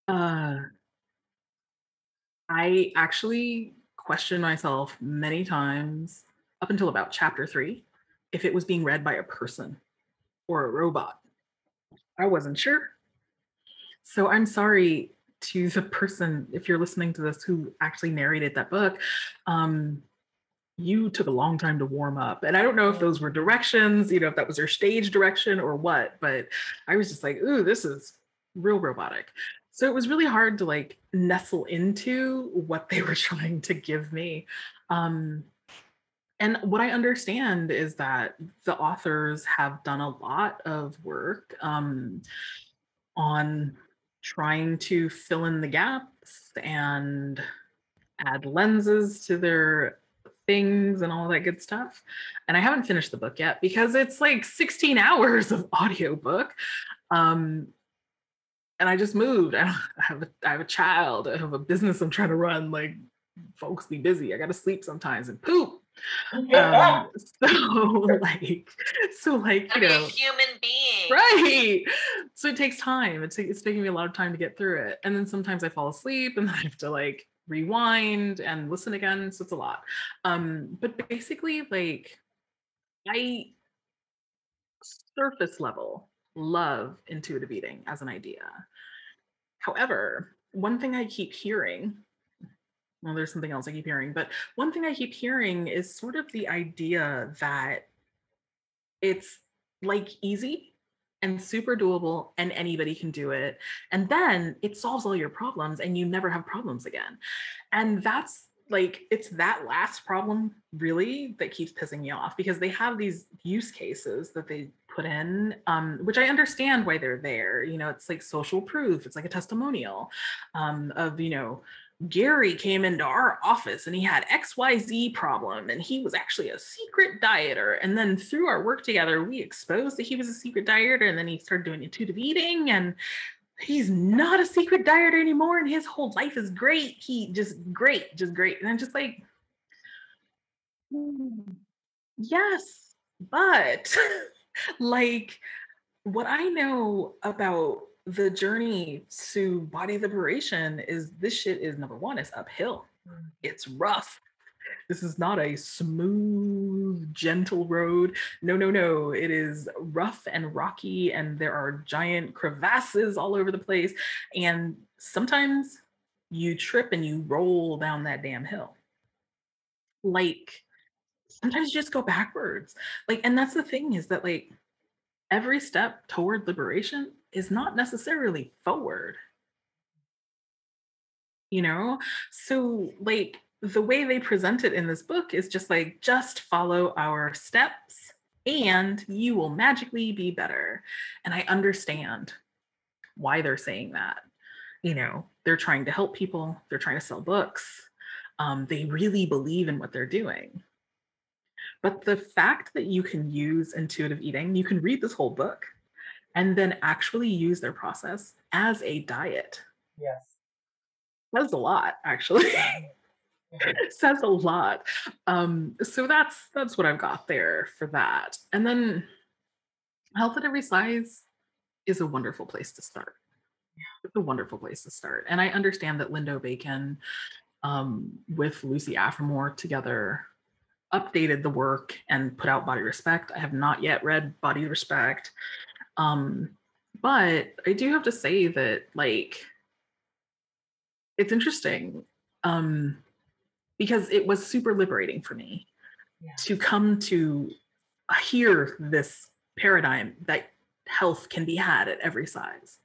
uh I actually questioned myself many times up until about chapter 3 if it was being read by a person or a robot I wasn't sure. So I'm sorry to the person, if you're listening to this, who actually narrated that book. Um, you took a long time to warm up. And I don't know if those were directions, you know, if that was your stage direction or what, but I was just like, ooh, this is real robotic. So it was really hard to like nestle into what they were trying to give me. Um, and what I understand is that the authors have done a lot of work um, on trying to fill in the gaps and add lenses to their things and all that good stuff. And I haven't finished the book yet because it's like 16 hours of audiobook. Um, and I just moved. I have a, I have a child. I have a business I'm trying to run. Like folks be busy. I got to sleep sometimes and poop um, so like so like you know human being. Right. So it takes time. It's, it's taking me a lot of time to get through it. And then sometimes i fall asleep and then i have to like rewind and listen again. So it's a lot. Um but basically like i surface level love intuitive eating as an idea. However one thing i keep hearing well, there's something else I keep hearing, but one thing I keep hearing is sort of the idea that it's like easy and super doable and anybody can do it. And then it solves all your problems and you never have problems again. And that's like it's that last problem really that keeps pissing me off because they have these use cases that they put in um, which i understand why they're there you know it's like social proof it's like a testimonial um, of you know Gary came into our office and he had XYZ problem and he was actually a secret dieter. And then through our work together, we exposed that he was a secret dieter and then he started doing intuitive eating and he's not a secret dieter anymore and his whole life is great. He just great, just great. And I'm just like, mm, yes, but like what I know about the journey to body liberation is this shit is number one, it's uphill. Mm. It's rough. This is not a smooth, gentle road. No, no, no. It is rough and rocky, and there are giant crevasses all over the place. And sometimes you trip and you roll down that damn hill. Like sometimes you just go backwards. Like, and that's the thing is that, like, every step toward liberation is not necessarily forward. You know? So, like, the way they present it in this book is just like, just follow our steps and you will magically be better. And I understand why they're saying that. You know, they're trying to help people, they're trying to sell books. Um, they really believe in what they're doing. But the fact that you can use intuitive eating, you can read this whole book and then actually use their process as a diet. Yes. Says a lot, actually. says a lot. Um, so that's that's what I've got there for that. And then health at every size is a wonderful place to start. It's a wonderful place to start. And I understand that Lindo Bacon um, with Lucy Aphramor together updated the work and put out Body Respect. I have not yet read Body Respect. Um, but I do have to say that, like, it's interesting um, because it was super liberating for me Yeah. to come to hear this paradigm that health can be had at every size.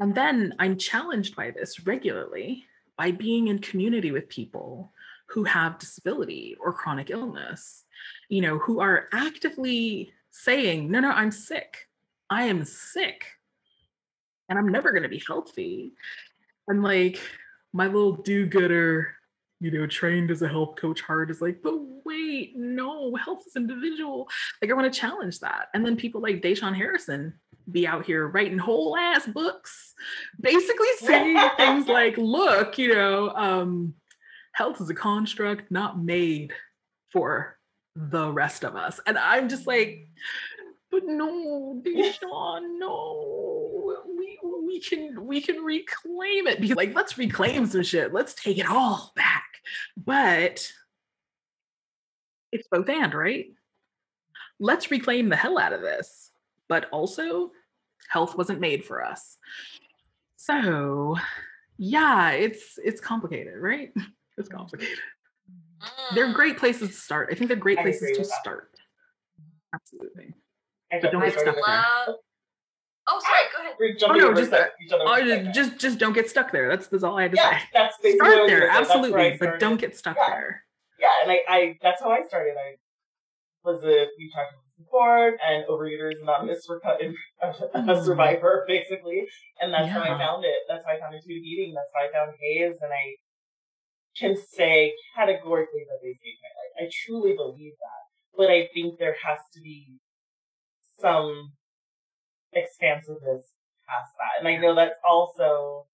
And then I'm challenged by this regularly by being in community with people who have disability or chronic illness, you know, who are actively saying, no, no, I'm sick. I am sick and I'm never going to be healthy. And like my little do gooder, you know, trained as a health coach heart is like, but wait, no, health is individual. Like I want to challenge that. And then people like Da'Shaun Harrison be out here writing whole ass books, basically saying things like, look, you know, um, health is a construct not made for the rest of us. And I'm just like, but no, Da'Shaun, no. We we can we can reclaim it Be like let's reclaim some shit. Let's take it all back. But it's both and, right? Let's reclaim the hell out of this. But also, health wasn't made for us. So yeah, it's it's complicated, right? It's complicated. They're Mm. great places to start. I think they're great places to start. Absolutely. I But don't definitely get stuck started there. Love. Oh, sorry. Go ahead. We're jumping no, just, to each other. Oh, just, just just don't get stuck there. That's that's all I had to yeah, say. that's basically Start there, gonna. That's absolutely, but don't get stuck Yeah. there. Yeah, and I, I that's how I started. I was a we talked about this before, and Overeaters Anonymous were cut in a Mm. survivor basically, and that's how I found it. That's how I found intuitive eating. That's how I found HAES, and I can say categorically that they saved my life. I truly believe that, but I think there has to be some expansiveness past that, and I know that's also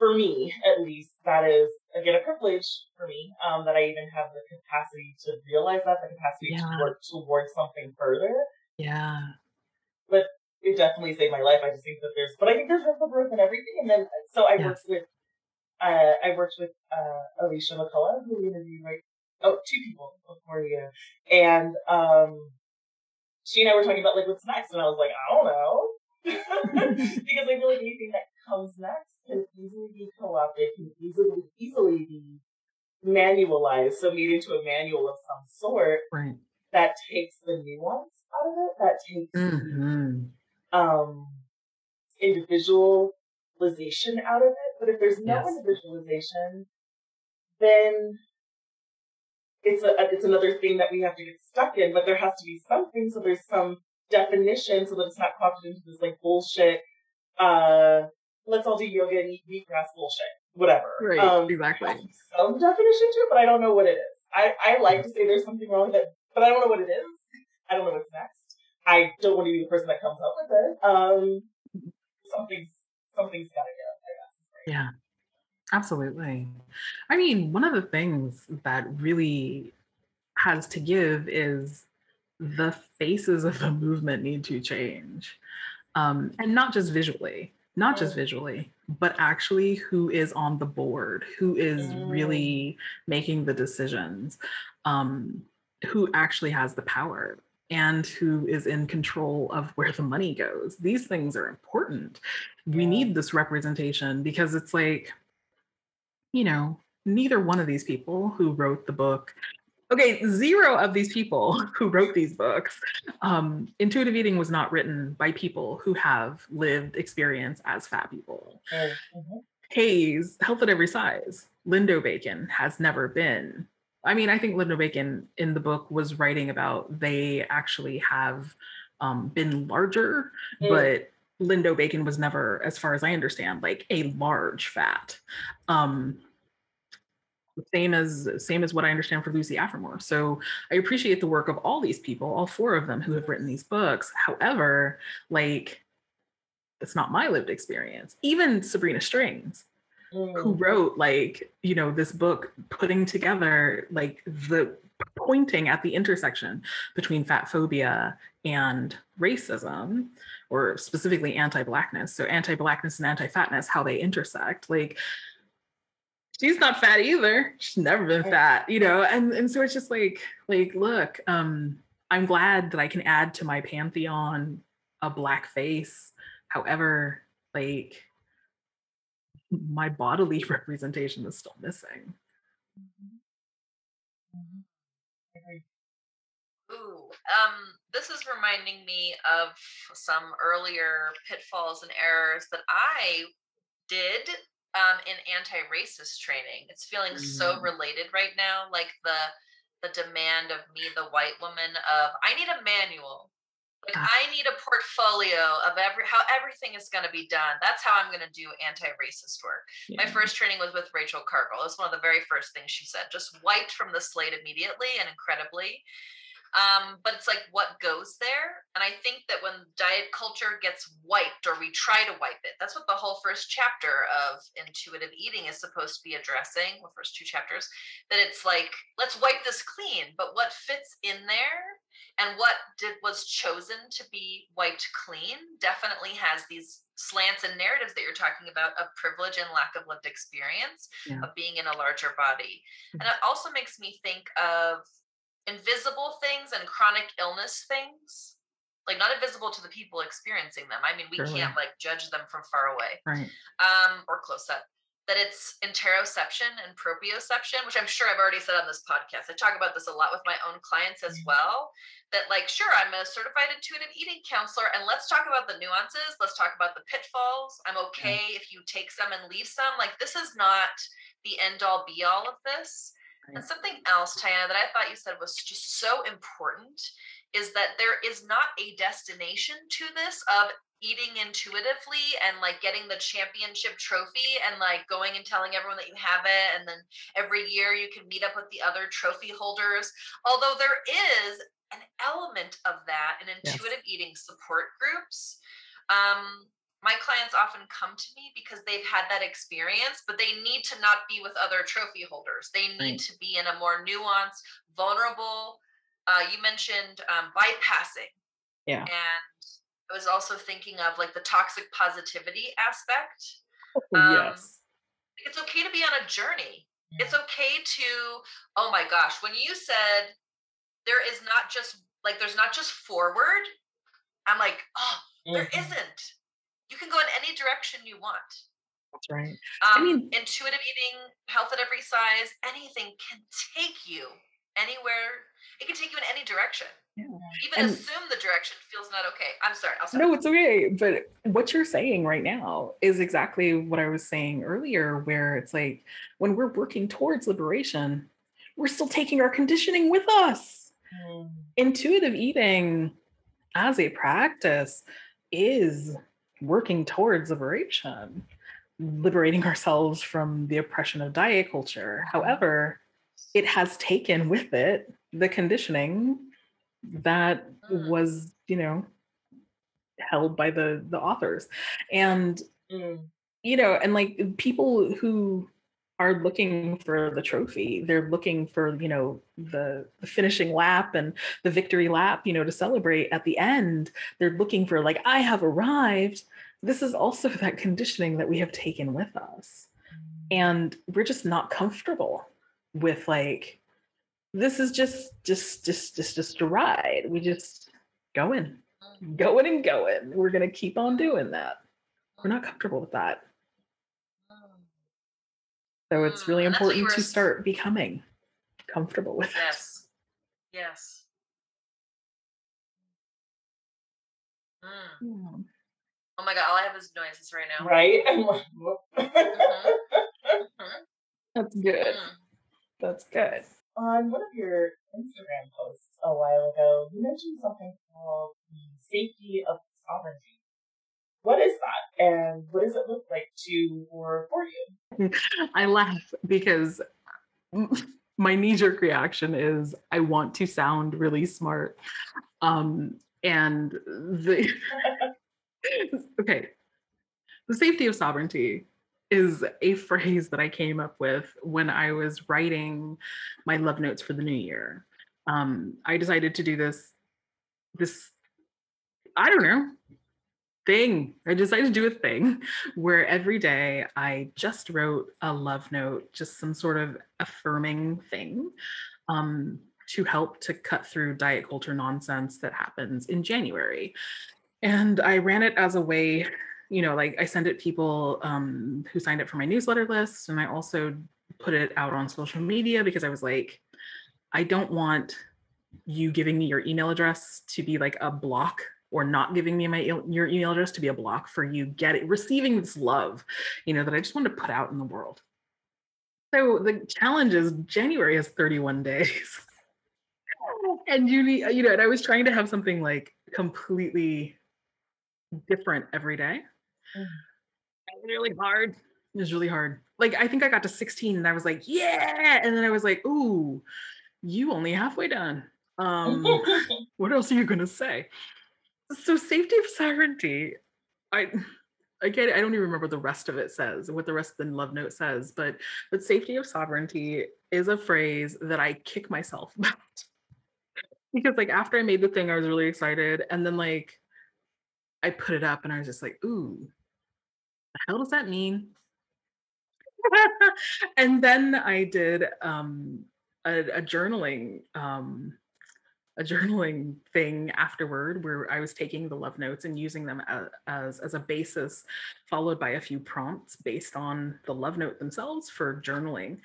for me, at least, that is again a privilege for me. Um, that I even have the capacity to realize that, the capacity Yeah. to work towards something further. Yeah. But it definitely saved my life. I just think that there's, but I think there's room for growth in everything. And then, so I Yes. worked with, uh, I worked with uh, Alishia McCullough, who we interviewed right, oh, two people before you, and um, she and I were talking about like what's next, and I was like, I don't know, because I feel like anything that comes next can easily be co-opted, can easily easily be manualized, so made into a manual of some sort Right. that takes the nuance out of it, that takes the, hmm um individualization out of it. But if there's no Yes. individualization, then it's a it's another thing that we have to get stuck in. But there has to be something, so there's some definition, so that it's not co-opted into this like bullshit. Uh, let's all do yoga and eat wheatgrass bullshit, whatever. Right. Um, exactly. some definition to it, but I don't know what it is. I, I like to say there's something wrong with it, but I don't know what it is. I don't know what's next. I don't want to be the person that comes up with it. Um, something's something's got to go. I guess. Yeah. Absolutely. I mean, one of the things that really has to give is the faces of the movement need to change. Um, and not just visually, not just visually, but actually who is on the board, who is Mm. really making the decisions, um, who actually has the power and who is in control of where the money goes. These things are important. We need this representation because it's like, you know, neither one of these people who wrote the book, okay, zero of these people who wrote these books, um, intuitive eating was not written by people who have lived experience as fat people. Mhm. HAES, health at every size, Lindo Bacon has never been. I mean, I think Lindo Bacon in the book was writing about they actually have um, been larger, Mm. but Lindo Bacon was never, as far as I understand, like a large fat. Um, same as same as what I understand for Lucy Aphramor. So I appreciate the work of all these people, all four of them who have written these books. However, like it's not my lived experience. Even Sabrina Strings, who Mm. wrote like you know this book putting together like the pointing at the intersection between fat phobia and racism or specifically anti-blackness so anti-blackness and anti-fatness how they intersect like she's not fat either. She's never been fat, you know. And and so it's just like like look, um, I'm glad that I can add to my pantheon a black face. However, like my bodily representation is still missing. Ooh, um, this is reminding me of some earlier pitfalls and errors that I did um, in anti-racist training. It's feeling so Mm. related right now, like the the demand of me, the white woman, of I need a manual. Like Ah. I need a portfolio of every how everything is going to be done. That's how I'm going to do anti-racist work. My first training was with Rachel Cargle. It's one of the very first things she said, just wiped from the slate immediately and incredibly. Um, but it's like what goes there. And I think that when diet culture gets wiped or we try to wipe it, that's what the whole first chapter of intuitive eating is supposed to be addressing, the first two chapters, that it's like, let's wipe this clean. But what fits in there and what did was chosen to be wiped clean definitely has these slants and narratives that you're talking about of privilege and lack of lived experience Yeah. of being in a larger body and it also makes me think of invisible things and chronic illness things like not invisible to the people experiencing them i mean we Surely. can't like judge them from far away Right. um, or close up. That it's interoception and proprioception, which I'm sure I've already said on this podcast. I talk about this a lot with my own clients as Mhm. well. That, like, sure, I'm a certified intuitive eating counselor, and let's talk about the nuances. Let's talk about the pitfalls. I'm okay if you take some and leave some. Like, this is not the end all be all of this. And something else, Tiana, that I thought you said was just so important is that there is not a destination to this of eating intuitively and like getting the championship trophy and like going and telling everyone that you have it and then every year you can meet up with the other trophy holders although there is an element of that in Yes. intuitive eating support groups um my clients often come to me because they've had that experience but they need to not be with other trophy holders they need to be in a more nuanced vulnerable uh, you mentioned um, bypassing Yeah. and I was also thinking of like the toxic positivity aspect. Oh, Um, yes. It's okay to be on a journey. It's okay to, oh my gosh, when you said there is not just like there's not just forward, I'm like, oh, there Mhm. isn't. You can go in any direction you want. That's right. Um, mean- intuitive eating, health at every size, anything can take you anywhere. It can take you in any direction. Yeah. Even And- assume the direction feels not okay. I'm sorry. I'll stop. No, it's okay. But what you're saying right now is exactly what I was saying earlier, where it's like when we're working towards liberation, we're still taking our conditioning with us. Mm. Intuitive eating as a practice is working towards liberation, liberating ourselves from the oppression of diet culture. However, it has taken with it the conditioning that Mm. was, you know, held by the the authors. And Mm. you know, and like people who are looking for the trophy, they're looking for, you know, the, the finishing lap and the victory lap, you know, to celebrate at the end. They're looking for, like, I have arrived. This is also that conditioning that we have taken with us. And we're just not comfortable with, like, this is just, just, just, just, just a ride. We just going, going and going. We're going to keep on doing that. We're not comfortable with that. So it's really Mm, and that's what you important to start becoming comfortable with Yes. Yes. Mm. it. Oh my god, all I have is noises right now. Right? I'm like, whoop. Mhm. That's good. Mm. That's good. On one of your Instagram posts a while ago, you mentioned something called the safety of sovereignty. What is that, and what does it look like to or for you? I laugh because my knee jerk reaction is I want to sound really smart. Um, and the okay, the safety of sovereignty is a phrase that I came up with when I was writing my love notes for the new year. Um, I decided to do this, this, I don't know, thing. I decided to do a thing where every day I just wrote a love note, just some sort of affirming thing um, to help to cut through diet culture nonsense that happens in January. And I ran it as a way, you know, like I send it people um, who signed up for my newsletter list. And I also put it out on social media because I was like, I don't want you giving me your email address to be like a block or not giving me my your email address to be a block for you getting receiving this love you know that i just want to put out in the world. So the challenge is january has 31 days. And you need you know and i was trying to have something like completely different every day. Mm. it was really hard. It was really hard. Like i think i got to 16 and i was like yeah! And then i was like ooh you only halfway done. Um what else are you going to say so safety of sovereignty i again i don't even remember what the rest of it says what the rest of the love note says but but safety of sovereignty is a phrase that i kick myself about. Because like after i made the thing i was really excited and then like i put it up and i was just like ooh the hell does that mean? And then i did um a, a journaling um a journaling thing afterward where I was taking the love notes and using them as, as, a basis, followed by a few prompts based on the love note themselves for journaling.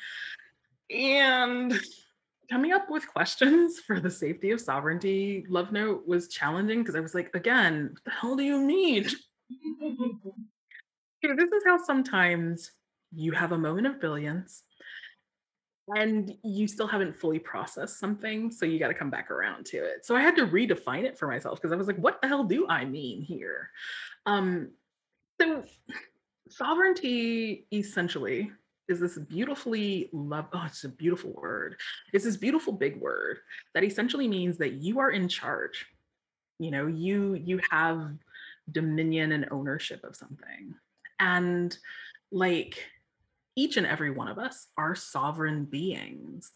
And coming up with questions for the safety of sovereignty love note was challenging because I was like, again, what the hell do you mean? this is how sometimes you have a moment of brilliance and you still haven't fully processed something so you got to come back around to it. So i had to redefine it for myself because i was like what the hell do i mean here? Um so sovereignty essentially is this beautifully love oh it's a beautiful word. It's this beautiful big word that essentially means that you are in charge. You know you you have dominion and ownership of something. And like each and every one of us are sovereign beings.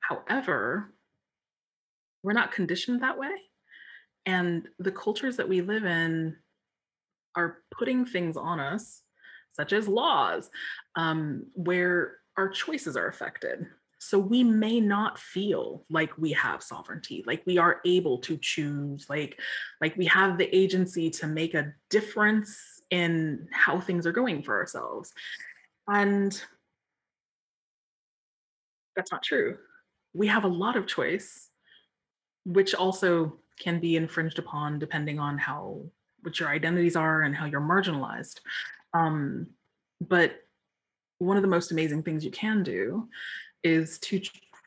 However, we're not conditioned that way. And the cultures that we live in are putting things on us, such as laws, um, where our choices are affected. So we may not feel like we have sovereignty, like we are able to choose, like, like we have the agency to make a difference in how things are going for ourselves. And that's not true. We have a lot of choice, which also can be infringed upon depending on how what your identities are and how you're marginalized. Um, but one of the most amazing things you can do is to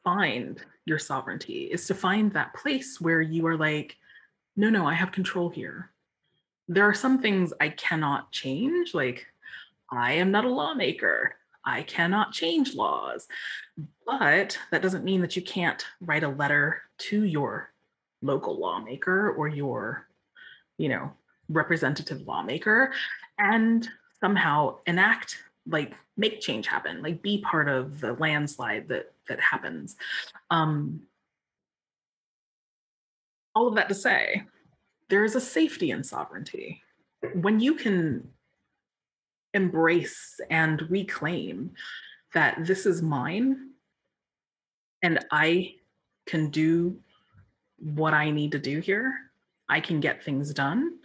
find your sovereignty, is to find that place where you are like, no, no, I have control here. There are some things I cannot change, like I am not a lawmaker. I cannot change laws. But that doesn't mean that you can't write a letter to your local lawmaker or your, you know, representative lawmaker and somehow enact like make change happen like be part of the landslide that that happens um all of that to say there is a safety in sovereignty when you can embrace and reclaim that this is mine and I can do what I need to do here. I can get things done.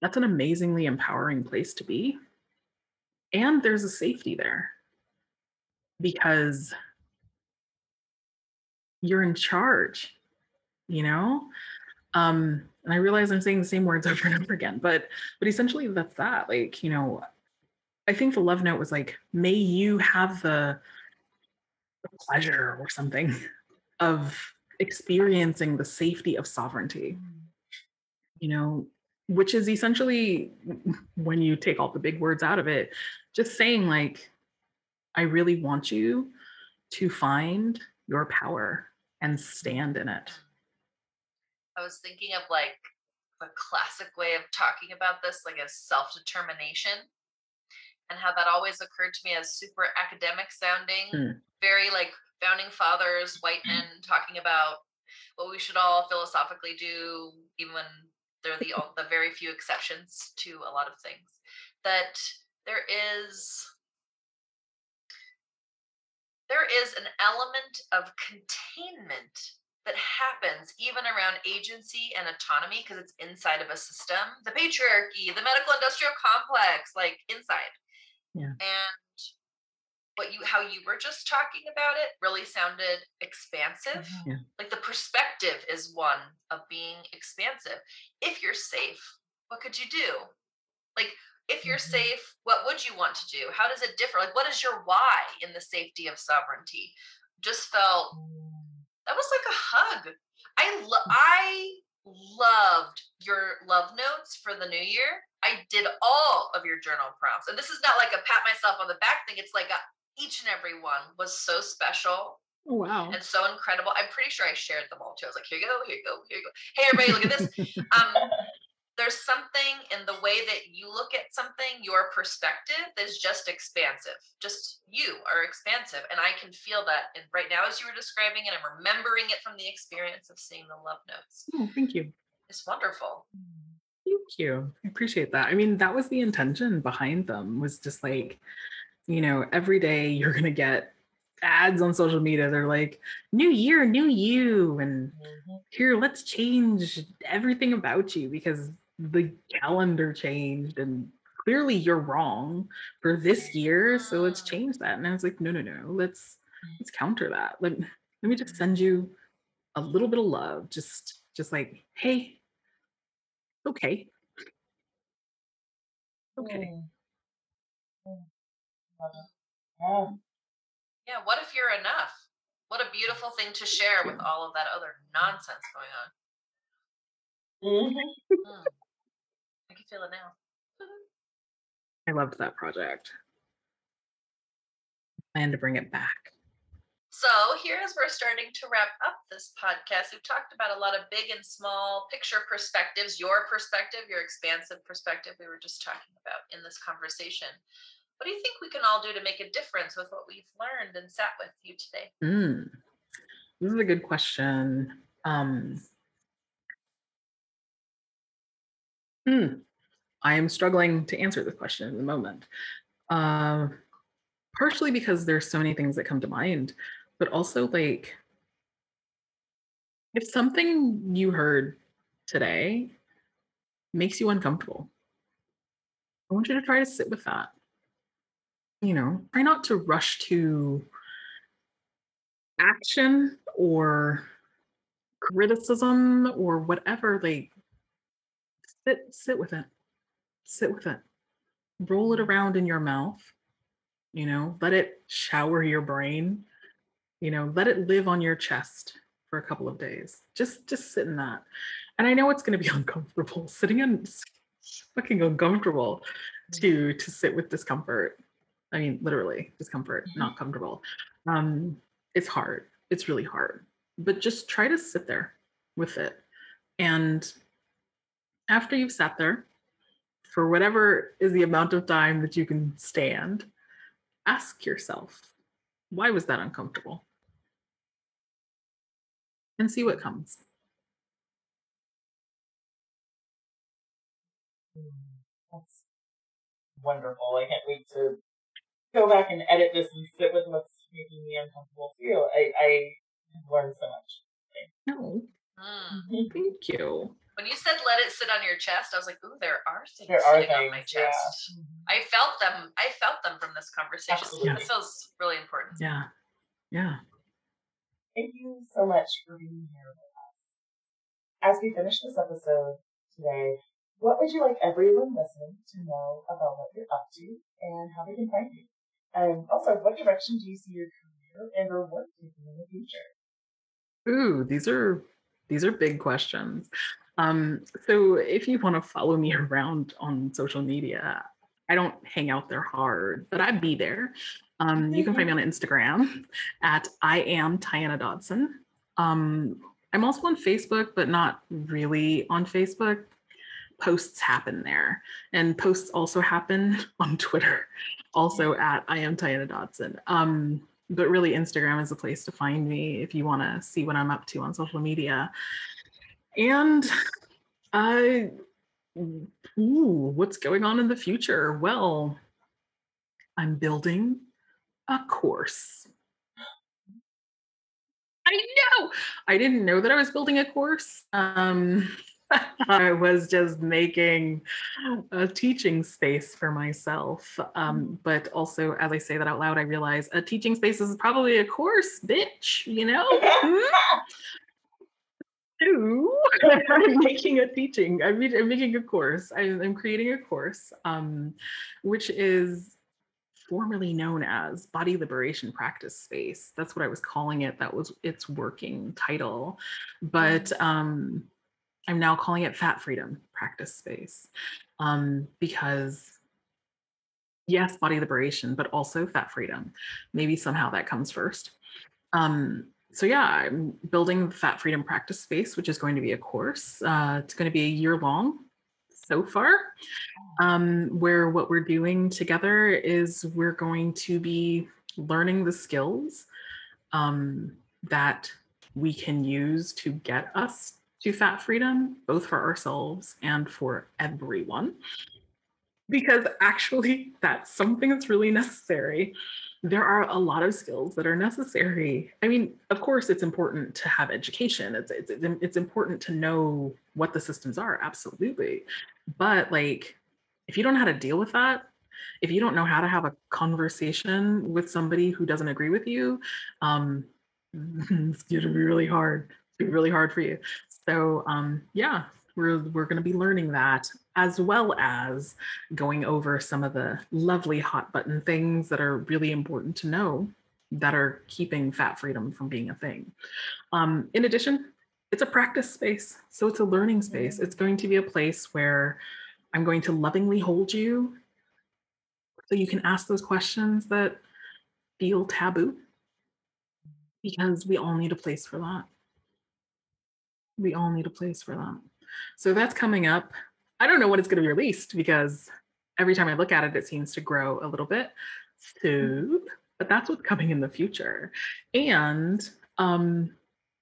That's an amazingly empowering place to be. And there's a safety there because you're in charge, you know? Um, and I realize I'm saying the same words over and over again, but but essentially that's that. Like, you know, I think the love note was like, may you have the, pleasure or something of experiencing the safety of sovereignty. You know, which is essentially when you take all the big words out of it, just saying like, I really want you to find your power and stand in it. I was thinking of like the classic way of talking about this, like a self determination and how that always occurred to me as super academic sounding, mm. very like founding fathers, white men talking about what we should all philosophically do, even when they're the the very few exceptions to a lot of things. That there is there is an element of containment that happens even around agency and autonomy because it's inside of a system the patriarchy the medical industrial complex like inside Yeah. and what you how you were just talking about it really sounded expansive. Mhm. Yeah. like the perspective is one of being expansive. If you're safe what could you do? Like if you're Mhm. safe what would you want to do? How does it differ? Like what is your why in the safety of sovereignty? Just felt that was like a hug. I lo- i loved your love notes for the new year i did all of your journal prompts and this is not like a pat myself on the back thing it's like a, each and every one was so special Oh, wow. and so incredible i'm pretty sure i shared them all too i was like here you go here you go here you go hey everybody look at this um there's something in the way that you look at something your perspective is just expansive just you are expansive and i can feel that and right now as you were describing it i'm remembering it from the experience of seeing the love notes Oh, thank you. it's wonderful Thank you. I appreciate that. I mean, that was the intention behind them was just like, you know, every day you're going to get ads on social media. They're like, new year, new you. And Mhm. here, let's change everything about you because the calendar changed and clearly you're wrong for this year. So let's change that. And I was like, no, no, no. Let's let's counter that. Let, let me just send you a little bit of love. Just just like, hey, okay. Okay. Mm. Mm. Love it. Yeah. yeah what if you're enough what a beautiful thing to share with all of that other nonsense going on Mhm. Mm. i can feel it now I loved that project. Plan to bring it back. So, here as we're starting to wrap up this podcast, we've talked about a lot of big and small picture perspectives, your perspective, your expansive perspective, we were just talking about in this conversation. What do you think we can all do to make a difference with what we've learned and sat with you today? Mm, this is a good question. Um, hmm, I am struggling to answer this question in the moment. Uh, partially because there's so many things that come to mind, but also like if something you heard today makes you uncomfortable, I want you to try to sit with that. You know, try not to rush to action or criticism or whatever like sit sit with it. Sit with it. Roll it around in your mouth you know let it shower your brain you know let it live on your chest for a couple of days. Just just sit in that. And i know it's going to be uncomfortable sitting in fucking uncomfortable to to sit with discomfort. I mean literally discomfort not comfortable. Um it's hard. It's really hard. But just try to sit there with it. And after you've sat there for whatever is the amount of time that you can stand ask yourself why was that uncomfortable and see what comes That's wonderful. I can't wait to go back and edit this and sit with what's making me uncomfortable too. I, I have learned so much. no Mm. thank you When you said let it sit on your chest, I was like, ooh, there are things There are sitting on my things, yeah. chest. I felt them. I felt them from this conversation. Absolutely. This feels really important. yeah yeah Thank you so much for being here with us. As we finish this episode today, what would you like everyone listening to know about what you're up to and how they can find you? And also, what direction do you see your career and or work taking in the future? Ooh, these are these are big questions. Um, so if you want to follow me around on social media, I don't hang out there hard, but I'd be there. Um, you can find me on Instagram at I am Tiana Dodson. Um, I'm also on Facebook, but not really on Facebook. Posts happen there, and posts also happen on Twitter, also at I am Tiana Dodson. Um, but really Instagram is the place to find me if you want to see what I'm up to on social media. And I, ooh, what's going on in the future? Well, I'm building a course. I know. I didn't know that I was building a course. Um, I was just making a teaching space for myself. Um, but also, as I say that out loud, I realize a teaching space is probably a course, bitch, you know? I'm making a teaching. I'm, I'm making a course. I'm, I'm creating a course, um, which is formerly known as Body Liberation Practice Space. That's what I was calling it. That was its working title. But um, I'm now calling it Fat Freedom Practice Space um, because, yes, body liberation, but also fat freedom. Maybe somehow that comes first. Um, so yeah, I'm building Fat Freedom Practice Space, which is going to be a course. Uh, it's going to be a year long so far, um, where what we're doing together is we're going to be learning the skills um, that we can use to get us to fat freedom, both for ourselves and for everyone. Because actually, that's something that's really necessary. There are a lot of skills that are necessary. I mean, of course, it's important to have education. It's it's it's important to know what the systems are, absolutely. But like, if you don't know how to deal with that, if you don't know how to have a conversation with somebody who doesn't agree with you, um, it's going to be really hard. It's be really hard for you. So um, yeah, we're we're going to be learning that as well as going over some of the lovely hot button things that are really important to know that are keeping fat freedom from being a thing. Um, in addition, it's a practice space, so it's a learning space. It's going to be a place where I'm going to lovingly hold you, so you can ask those questions that feel taboo, because we all need a place for that we all need a place for that. So that's coming up. I don't know when it's going to be released because every time I look at it, it seems to grow a little bit. So, but that's what's coming in the future. And um,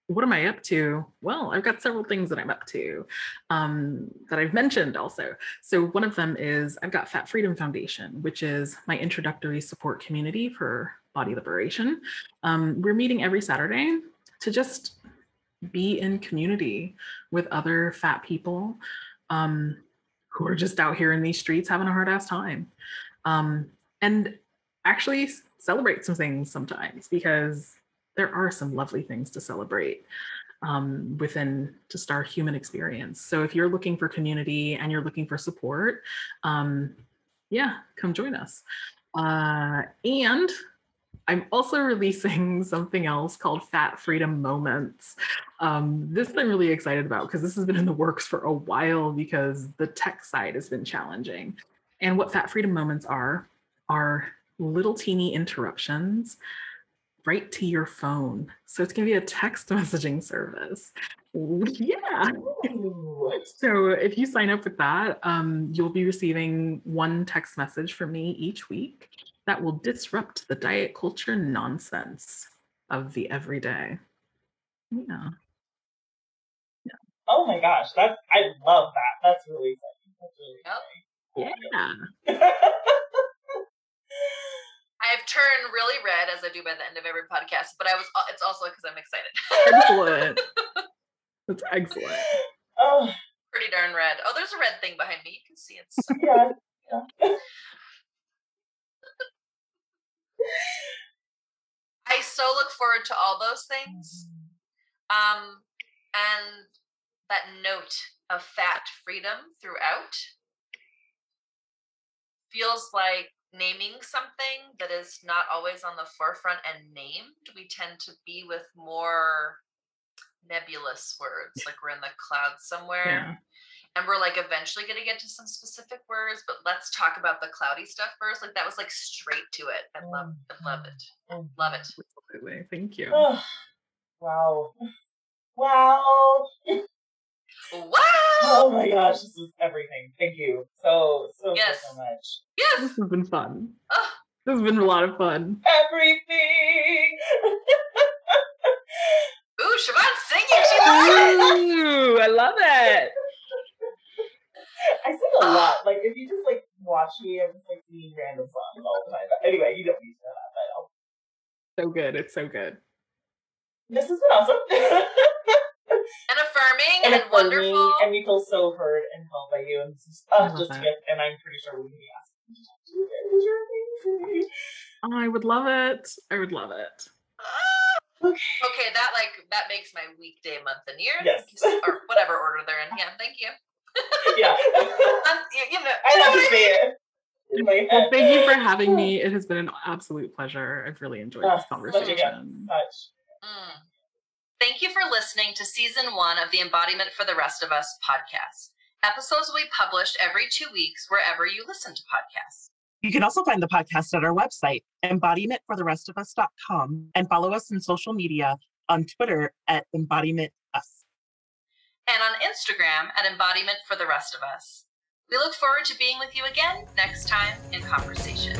what am I up to? Well, I've got several things that I'm up to um, that I've mentioned also. So, one of them is I've got Fat Freedom Foundation, which is my introductory support community for body liberation. Um, we're meeting every Saturday to just be in community with other fat people um, who are just out here in these streets having a hard ass time. Um, and actually celebrate some things sometimes because there are some lovely things to celebrate um, within just our human experience. So if you're looking for community and you're looking for support, um, yeah, come join us. Uh, and I'm also releasing something else called Fat Freedom Moments. Um, this I'm really excited about because this has been in the works for a while because the tech side has been challenging. And what Fat Freedom Moments are, are little teeny interruptions right to your phone. So it's going to be a text messaging service. Yeah. so if you sign up with that, um, you'll be receiving one text message from me each week that will disrupt the diet culture nonsense of the everyday. Yeah. Yeah. Oh my gosh, that's I love that. That's really exciting. That's really exciting. Yeah. I've turned really red as I do by the end of every podcast, but I was it's also because I'm excited. excellent. That's excellent. Oh. Pretty darn red. Oh, there's a red thing behind me. You can see it. yeah. yeah. I so look forward to all those things. Mm-hmm. Um, and that note of fat freedom throughout feels like naming something that is not always on the forefront and named. We tend to be with more nebulous words, like we're in the clouds somewhere. Yeah and we're like eventually going to get to some specific words but let's talk about the cloudy stuff first like that was like straight to it. I love i love it. Mm-hmm. love it. Absolutely. Thank you. Oh, wow. Wow. Wow! Oh my gosh this is everything. Thank you so so yes. so much. Yes! This has been fun. Oh. this has been a lot of fun. Everything. Ooh, Siobhan's singing. She loves it. Ooh, I love it. a lot. Like if you just like watch me, I'm just like singing random songs all the time. But anyway, you don't need to know that, but I'll... So good. It's so good. this has been awesome. And affirming and and, affirming, wonderful. and we feel so heard and held by you, and this is I uh, love just that. good. And I'm pretty sure we're gonna be asking you to talk to you again because you're amazing. Oh, I would love it. I would love it. okay, okay, that like that makes my weekday, month, and year. Yes. Or whatever order they're in. Yeah, thank you. Yeah, Um, you, you know, I you know what I mean? it in my head. Well, thank you for having me. It has been an absolute pleasure. I've really enjoyed Ah, this such a good conversation. touch. Mm. Thank you for listening to season one of the Embodiment for the Rest of Us podcast. Episodes will be published every two weeks wherever you listen to podcasts. You can also find the podcast at our website, embodimentfortherestofus.com, and follow us on social media on Twitter at embodimentus. And on Instagram at Embodiment for the Rest of Us. We look forward to being with you again next time in conversation.